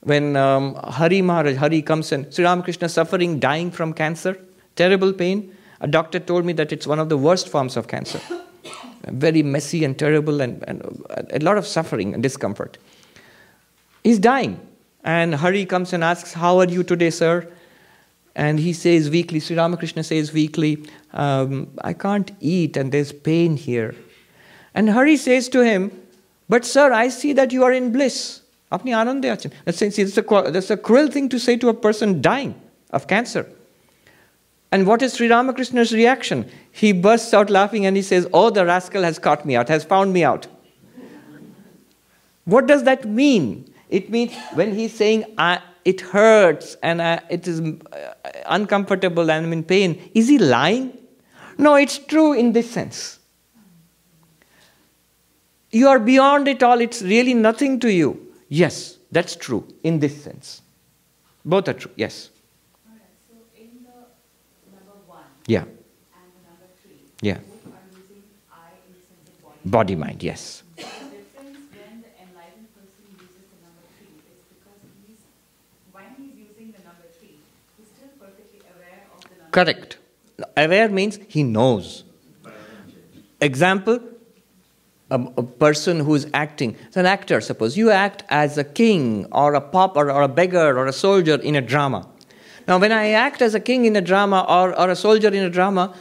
When um, Hari Maharaj, Hari comes in, Sri Ramakrishna suffering, dying from cancer, terrible pain. A doctor told me that it's one of the worst forms of cancer. Very messy and terrible, and, and a lot of suffering and discomfort. He's dying. And Hari comes and asks, How are you today, sir? And he says weakly, Sri Ramakrishna says weakly, um, I can't eat and there's pain here. And Hari says to him, But sir, I see that you are in bliss. That's a cruel thing to say to a person dying of cancer. And what is Sri Ramakrishna's reaction? He bursts out laughing and he says, Oh, the rascal has caught me out, has found me out. What does that mean? It means when he's saying, it hurts and it is uh, uncomfortable and I'm in pain, is he lying? No, it's true in this sense. You are beyond it all, it's really nothing to you. Yes, that's true in this sense. Both are true, yes. so in the number one yeah. and the number three, yeah. both are using I in the sense of body. Body mind, yes. The difference when the enlightened person uses the number three is because he's, when he's using the number three, he's still perfectly aware of the number. Correct. Aware means he knows. Example a, a, person who is acting. It's an actor, suppose. You act as a king or a pauper or a beggar or a soldier in a drama. Now, when I act as a king in a drama or, or a soldier in a drama,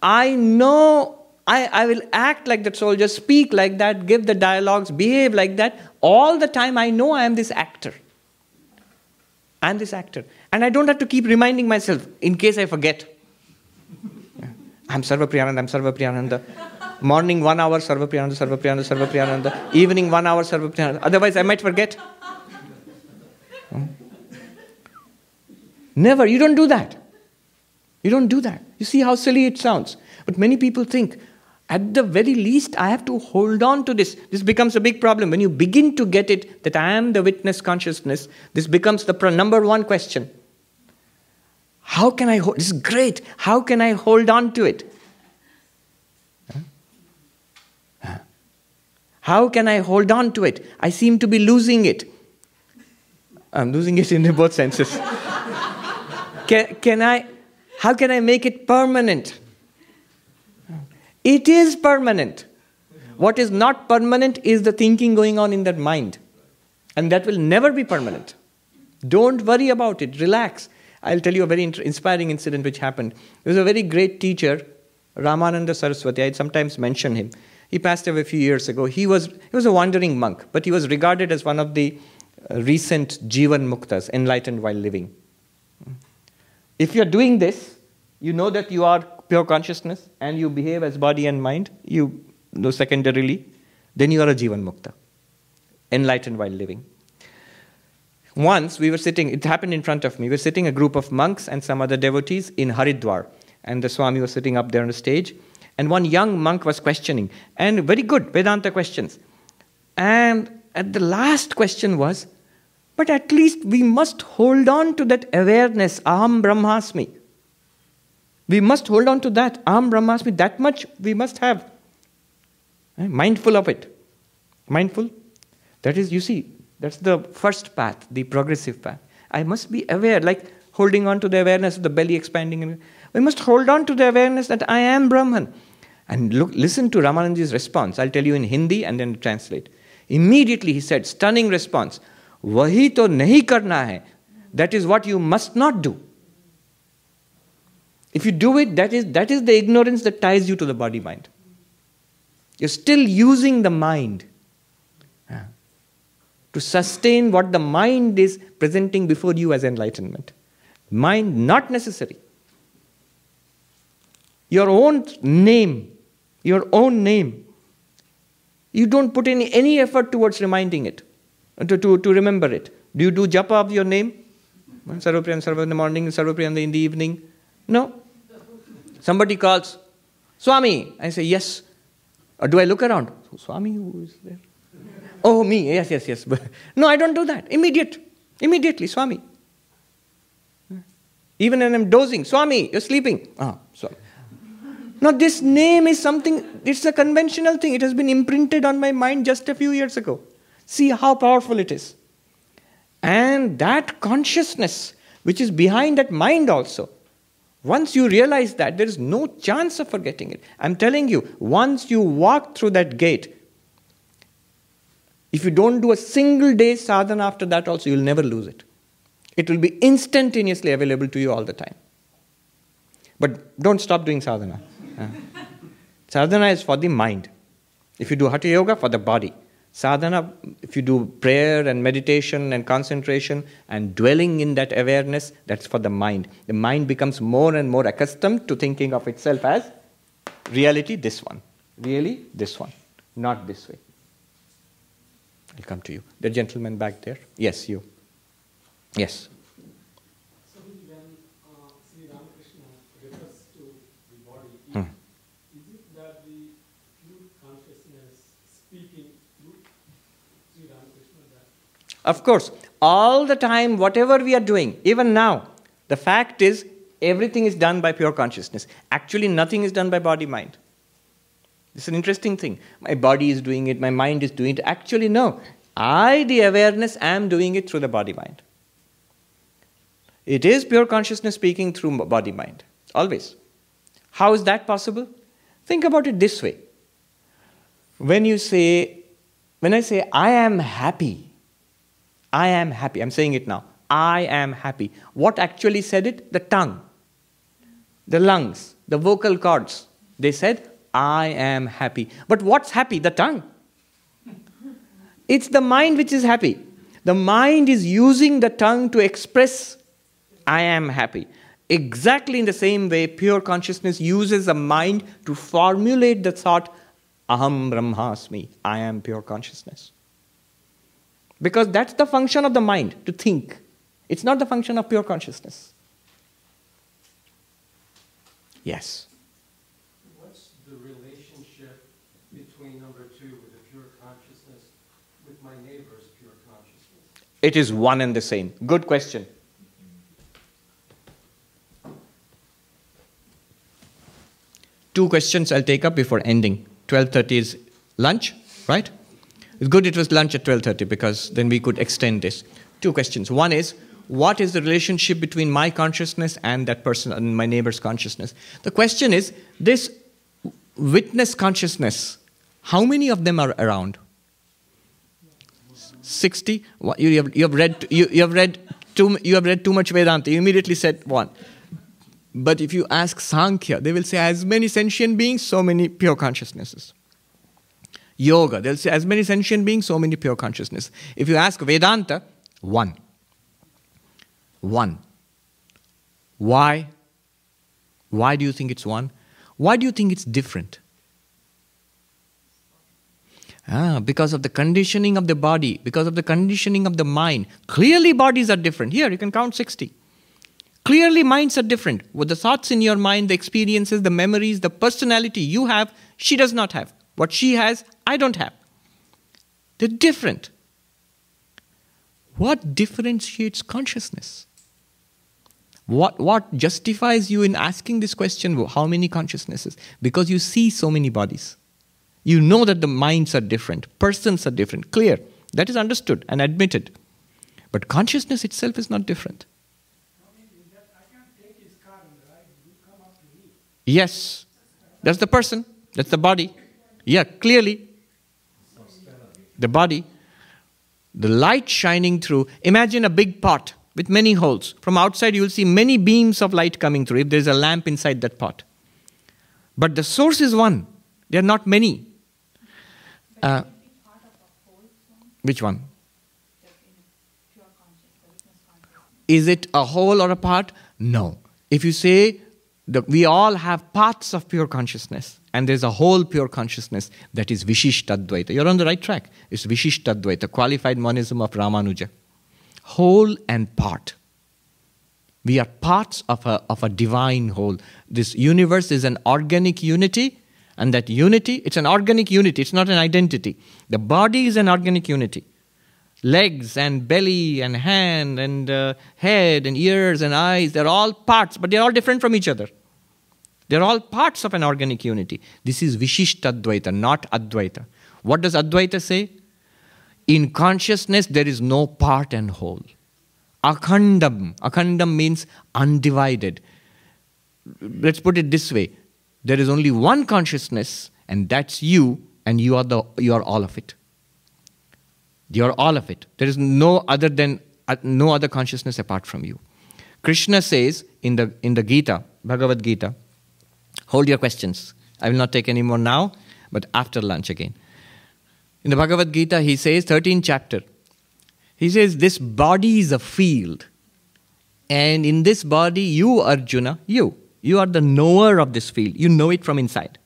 I know I, I will act like that soldier, speak like that, give the dialogues, behave like that. All the time, I know I am this actor. I am this actor. And I don't have to keep reminding myself in case I forget. I'm Sarva Priyananda, I'm Sarva Priyananda. Morning, one hour, Sarva Priyananda, Sarva Priyananda, Sarva Priyananda. Evening, one hour, Sarva Priyananda. Otherwise, I might forget. Never. You don't do that. You don't do that. You see how silly it sounds. But many people think, at the very least, I have to hold on to this. This becomes a big problem. When you begin to get it that I am the witness consciousness, this becomes the number one question. How can I hold? This is great. How can I hold on to it? How can I hold on to it? I seem to be losing it. I'm losing it in both senses. can, can I, how can I make it permanent? It is permanent. What is not permanent is the thinking going on in that mind. And that will never be permanent. Don't worry about it. Relax. I'll tell you a very inspiring incident which happened. There was a very great teacher, Ramananda Saraswati. I sometimes mention him. He passed away a few years ago. He was, he was a wandering monk, but he was regarded as one of the uh, recent Jivan Muktas, enlightened while living. If you're doing this, you know that you are pure consciousness and you behave as body and mind, you know secondarily, then you are a Jivan Mukta, enlightened while living. Once we were sitting, it happened in front of me, we were sitting a group of monks and some other devotees in Haridwar, and the Swami was sitting up there on the stage, and one young monk was questioning, and very good Vedanta questions. And at the last question was, but at least we must hold on to that awareness, Aham Brahmasmi. We must hold on to that, Aham Brahmasmi, that much we must have. Eh, mindful of it. Mindful. That is, you see, that's the first path, the progressive path. I must be aware, like holding on to the awareness of the belly expanding. We must hold on to the awareness that I am Brahman. And look, listen to Ramananji's response. I'll tell you in Hindi and then translate. Immediately he said, stunning response, Wahi to nahi karna hai. That is what you must not do. If you do it, that is, that is the ignorance that ties you to the body mind. You're still using the mind to sustain what the mind is presenting before you as enlightenment. Mind not necessary. Your own name, your own name. You don't put any, any effort towards reminding it, uh, to, to, to remember it. Do you do japa of your name? Sarvapriya and in the morning, Sarvapriya in the evening? No. Somebody calls, Swami. I say, yes. Or do I look around? Swami, who is there? Oh, me, yes, yes, yes. no, I don't do that. Immediate. Immediately, Swami. Even when I'm dozing, Swami, you're sleeping. Ah, Swami. Now, this name is something, it's a conventional thing. It has been imprinted on my mind just a few years ago. See how powerful it is. And that consciousness, which is behind that mind also, once you realize that, there is no chance of forgetting it. I'm telling you, once you walk through that gate, if you don't do a single day sadhana after that, also, you'll never lose it. It will be instantaneously available to you all the time. But don't stop doing sadhana. Sadhana is for the mind. If you do hatha yoga, for the body. Sadhana, if you do prayer and meditation and concentration and dwelling in that awareness, that's for the mind. The mind becomes more and more accustomed to thinking of itself as reality, this one. Really, this one. Not this way. I'll come to you. The gentleman back there. Yes, you. Yes. So when uh, Sri Ramakrishna refers to the body, Hmm. is it that the pure consciousness speaking through Sri Ramakrishna that Of course, all the time, whatever we are doing, even now, the fact is everything is done by pure consciousness. Actually, nothing is done by body mind. It's an interesting thing. My body is doing it, my mind is doing it. Actually, no. I, the awareness, am doing it through the body mind. It is pure consciousness speaking through body mind. Always. How is that possible? Think about it this way. When you say, when I say, I am happy, I am happy, I'm saying it now, I am happy. What actually said it? The tongue, the lungs, the vocal cords. They said, I am happy. But what's happy? The tongue. It's the mind which is happy. The mind is using the tongue to express, I am happy. Exactly in the same way, pure consciousness uses the mind to formulate the thought, Aham Brahmasmi, I am pure consciousness. Because that's the function of the mind, to think. It's not the function of pure consciousness. Yes. What's the relationship between number two with the pure consciousness with my neighbor's pure consciousness? It is one and the same. Good question. Two questions I'll take up before ending. 12:30 is lunch, right? It's good it was lunch at 12:30 because then we could extend this. Two questions. One is what is the relationship between my consciousness and that person and my neighbor's consciousness? The question is this witness consciousness, how many of them are around? 60 What- you have, you have read you, you have read too you have read too much vedanta. You immediately said one. But if you ask sankhya they will say as many sentient beings so many pure consciousnesses. Yoga they'll say as many sentient beings so many pure consciousness if you ask vedanta one. One. Why? Why do you think it's one? Why do you think it's different? Ah, because of the conditioning of the body, because of the conditioning of the mind. Clearly, bodies are different. Here, you can count 60. Clearly, minds are different. With the thoughts in your mind, the experiences, the memories, the personality you have, she does not have. What she has, I don't have. They're different. What differentiates consciousness? What, what justifies you in asking this question, how many consciousnesses? Because you see so many bodies. You know that the minds are different, persons are different, clear. That is understood and admitted. But consciousness itself is not different. Yes, that's the person, that's the body. Yeah, clearly. The body. The light shining through. Imagine a big pot with many holes. From outside, you will see many beams of light coming through if there's a lamp inside that pot. But the source is one, there are not many. Uh, which one? Is it a whole or a part? No. If you say that we all have parts of pure consciousness, and there's a whole pure consciousness that is Vishishtadvaita, you're on the right track. It's Vishishtadvaita, qualified monism of Ramanuja. Whole and part. We are parts of a, of a divine whole. This universe is an organic unity and that unity, it's an organic unity, it's not an identity. The body is an organic unity. Legs and belly and hand and uh, head and ears and eyes, they're all parts, but they're all different from each other. They're all parts of an organic unity. This is Vishishtadvaita, not Advaita. What does Advaita say? In consciousness, there is no part and whole. Akhandam. Akhandam means undivided. Let's put it this way there is only one consciousness, and that's you, and you are, the, you are all of it. You are all of it. There is no other than uh, no other consciousness apart from you. Krishna says in the in the Gita, Bhagavad Gita, hold your questions. I will not take any more now, but after lunch again. In the Bhagavad Gita, he says, 13th chapter, he says, This body is a field. And in this body, you, Arjuna, you, you are the knower of this field. You know it from inside.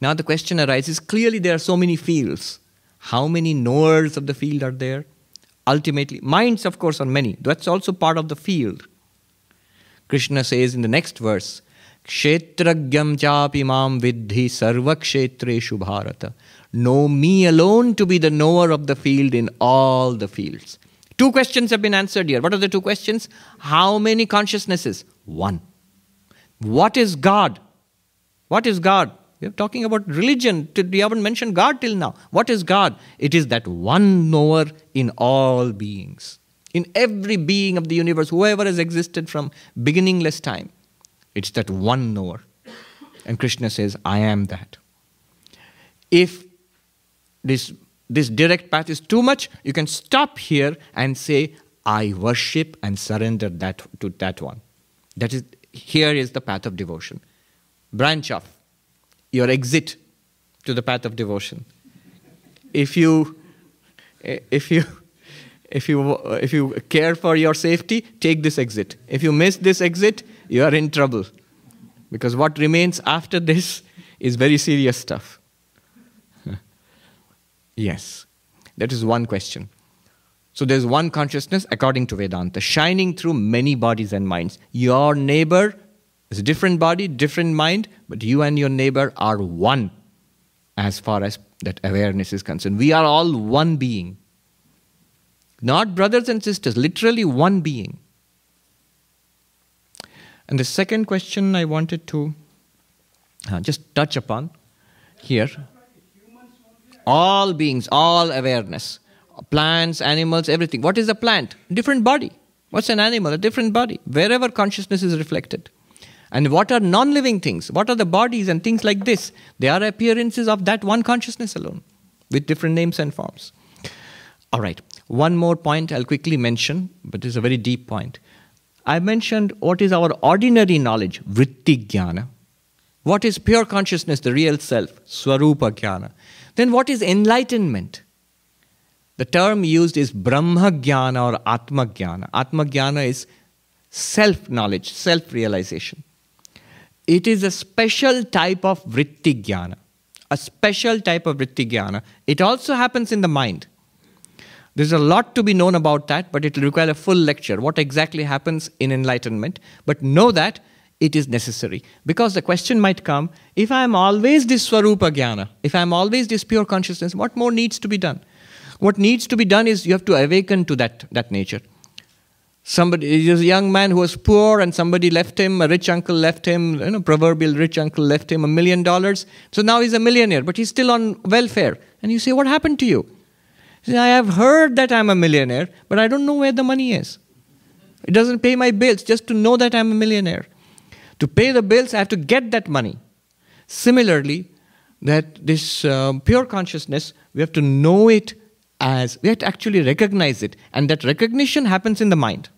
Now the question arises clearly, there are so many fields. How many knowers of the field are there? Ultimately, minds, of course, are many. That's also part of the field. Krishna says in the next verse, Kshetragyam chapi mam vidhi sarvakshetreshu bharata. Know me alone to be the knower of the field in all the fields. Two questions have been answered here. What are the two questions? How many consciousnesses? One. What is God? What is God? We're talking about religion. We haven't mentioned God till now. What is God? It is that one knower in all beings. In every being of the universe, whoever has existed from beginningless time, it's that one knower. And Krishna says, I am that. If this, this direct path is too much, you can stop here and say, I worship and surrender that to that one. That is here is the path of devotion. Branch off your exit to the path of devotion. If you, if you, if you, if you care for your safety, take this exit. If you miss this exit, you are in trouble. Because what remains after this is very serious stuff. yes, that is one question. So there's one consciousness according to Vedanta, shining through many bodies and minds. Your neighbor is a different body, different mind, but you and your neighbor are one as far as that awareness is concerned. We are all one being. Not brothers and sisters, literally one being. And the second question I wanted to uh, just touch upon here all beings, all awareness plants, animals, everything. What is a plant? Different body. What's an animal? A different body. Wherever consciousness is reflected. And what are non living things? What are the bodies and things like this? They are appearances of that one consciousness alone, with different names and forms. All right, one more point I'll quickly mention, but it's a very deep point. I mentioned what is our ordinary knowledge, vritti jnana. What is pure consciousness, the real self, swarupa jnana. Then what is enlightenment? The term used is Brahma Jnana or Atma Jnana. Is self knowledge, self realization. It is a special type of vritti jnana, a special type of vritti jnana. It also happens in the mind. There's a lot to be known about that, but it will require a full lecture. What exactly happens in enlightenment? But know that it is necessary. Because the question might come if I am always this Swarupa Jnana, if I am always this pure consciousness, what more needs to be done? What needs to be done is you have to awaken to that, that nature. Somebody is a young man who was poor and somebody left him, a rich uncle left him, you know, proverbial rich uncle left him a million dollars. So now he's a millionaire, but he's still on welfare. And you say, What happened to you? He says, I have heard that I'm a millionaire, but I don't know where the money is. It doesn't pay my bills just to know that I'm a millionaire. To pay the bills, I have to get that money. Similarly, that this uh, pure consciousness, we have to know it as, we have to actually recognize it. And that recognition happens in the mind.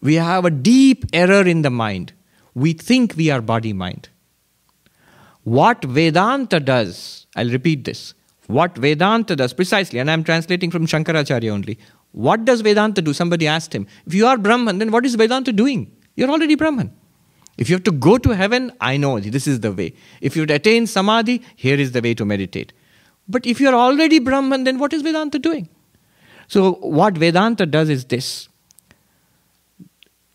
We have a deep error in the mind. We think we are body mind. What Vedanta does, I'll repeat this. What Vedanta does precisely, and I'm translating from Shankaracharya only. What does Vedanta do? Somebody asked him. If you are Brahman, then what is Vedanta doing? You're already Brahman. If you have to go to heaven, I know this is the way. If you attain samadhi, here is the way to meditate. But if you're already Brahman, then what is Vedanta doing? So, what Vedanta does is this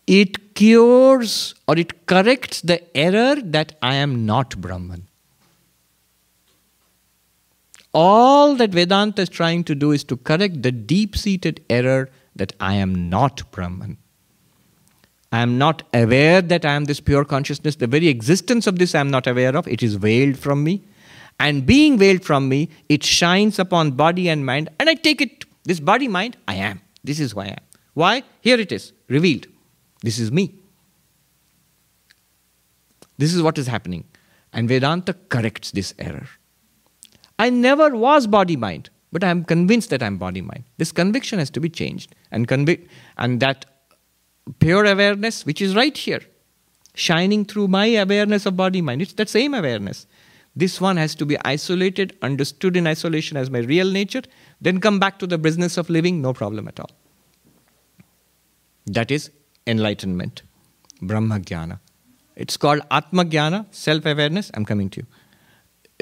it cures or it corrects the error that I am not Brahman. All that Vedanta is trying to do is to correct the deep seated error that I am not Brahman. I am not aware that I am this pure consciousness. The very existence of this I am not aware of. It is veiled from me. And being veiled from me, it shines upon body and mind, and I take it. This body mind, I am. This is who I am. Why? Here it is, revealed. This is me. This is what is happening. And Vedanta corrects this error. I never was body mind, but I am convinced that I am body mind. This conviction has to be changed. And, convic- and that pure awareness, which is right here, shining through my awareness of body mind, it's that same awareness. This one has to be isolated, understood in isolation as my real nature, then come back to the business of living, no problem at all. That is enlightenment, Brahma Jnana. It's called Atma Jnana, self awareness. I'm coming to you.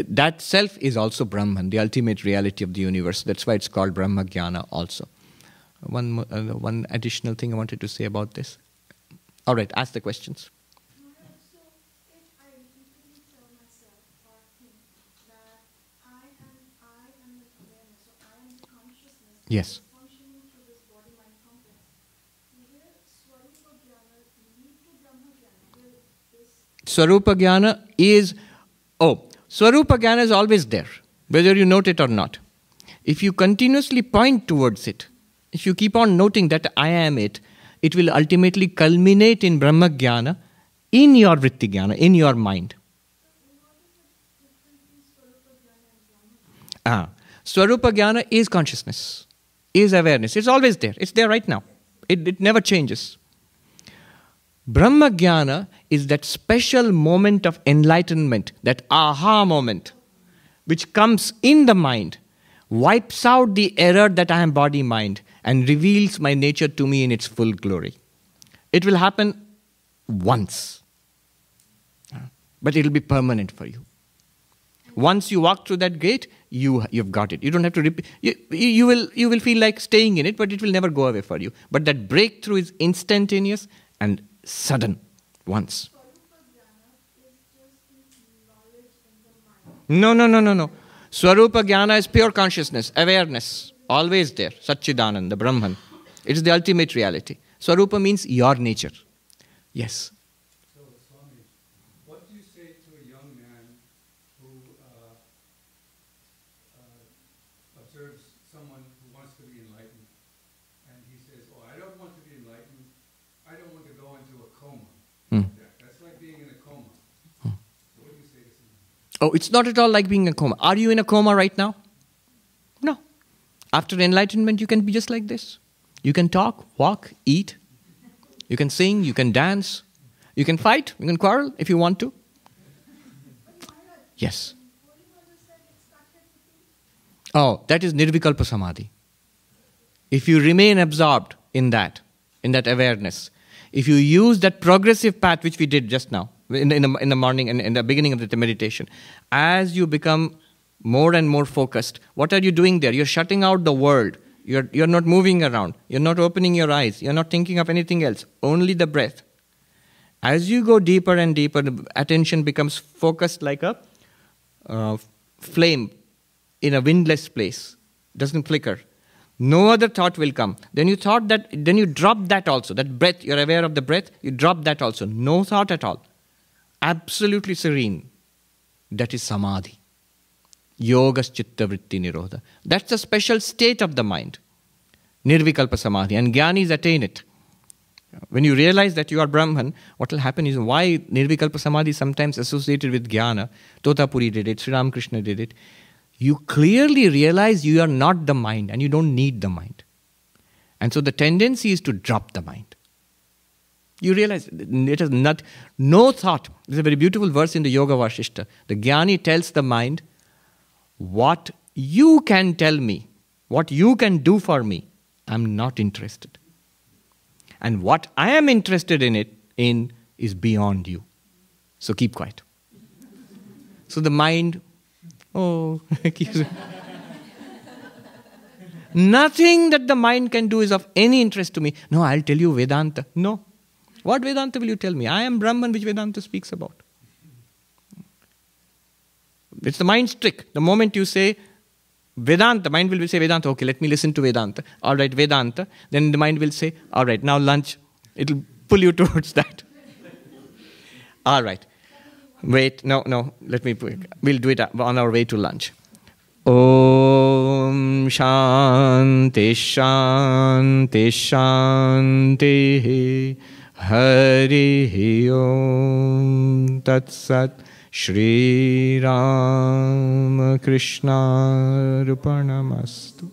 That self is also Brahman, the ultimate reality of the universe. That's why it's called Brahma Jnana also. One, uh, one additional thing I wanted to say about this. All right, ask the questions. So if I repeatedly tell myself or think that I am, I am the awareness, or I am the consciousness Yes. functioning through this body-mind complex, will Swarupa Jnana lead to Brahma Jnana? Will this Swarupa Jnana is, oh, Swarupa Jnana is always there, whether you note it or not. If you continuously point towards it, if you keep on noting that I am it, it will ultimately culminate in Brahma Jnana in your Vritti Jnana, in your mind. Ah, Swarupa Jnana is consciousness, is awareness. It's always there. It's there right now. It, it never changes. Brahma Jnana is that special moment of enlightenment, that aha moment, which comes in the mind, wipes out the error that I am body mind, and reveals my nature to me in its full glory. It will happen once, but it will be permanent for you. Once you walk through that gate, you you've got it. You don't have to repeat. You, you will you will feel like staying in it, but it will never go away for you. But that breakthrough is instantaneous and sudden, once. No, no, no, no, no. Swarupa Jnana is pure consciousness, awareness, always there. Satchidanand, the Brahman. It is the ultimate reality. Swarupa means your nature. Yes. So, Swami, what do you say to a young man who uh, uh, observes someone who wants to be enlightened, and he says, "Oh, I don't want to be enlightened. I don't want to go into a coma. Hmm. That- That's like being in a coma." What do you say to someone? Oh, it's not at all like being in a coma. Are you in a coma right now? No. After enlightenment, you can be just like this. You can talk, walk, eat. You can sing, you can dance. You can fight, you can quarrel if you want to. Yes. Oh, that is nirvikalpa samadhi. If you remain absorbed in that, in that awareness, if you use that progressive path which we did just now in, in, the, in the morning and in the beginning of the meditation, as you become more and more focused, what are you doing there? You're shutting out the world. You're, you're not moving around. You're not opening your eyes. You're not thinking of anything else, only the breath. As you go deeper and deeper, the attention becomes focused like a uh, flame in a windless place, doesn't flicker. No other thought will come. Then you thought that, then you drop that also. That breath, you're aware of the breath, you drop that also. No thought at all. Absolutely serene. That is samadhi. Yogas chitta vritti nirodha. That's a special state of the mind. Nirvikalpa samadhi. And jnanis attain it. When you realize that you are Brahman, what will happen is why Nirvikalpa Samadhi is sometimes associated with Jnana. Totapuri did it, Sri Ramakrishna did it. You clearly realize you are not the mind and you don't need the mind. And so the tendency is to drop the mind. You realize it is not, no thought. There's a very beautiful verse in the Yoga Vashishta. The Jnani tells the mind, What you can tell me, what you can do for me, I'm not interested. And what I am interested in it in is beyond you. So keep quiet. So the mind, oh, keeps. Nothing that the mind can do is of any interest to me. No, I'll tell you Vedanta. No. What Vedanta will you tell me? I am Brahman, which Vedanta speaks about. It's the mind's trick. The moment you say Vedanta, mind will say Vedanta, okay, let me listen to Vedanta. All right, Vedanta. Then the mind will say, all right, now lunch. It'll pull you towards that. all right. Wait, no, no, let me, we'll do it on our way to lunch. Om Shanti Shanti Shanti हरिः ॐ तत्सत् श्रीरामकृष्णर्पणमस्तु।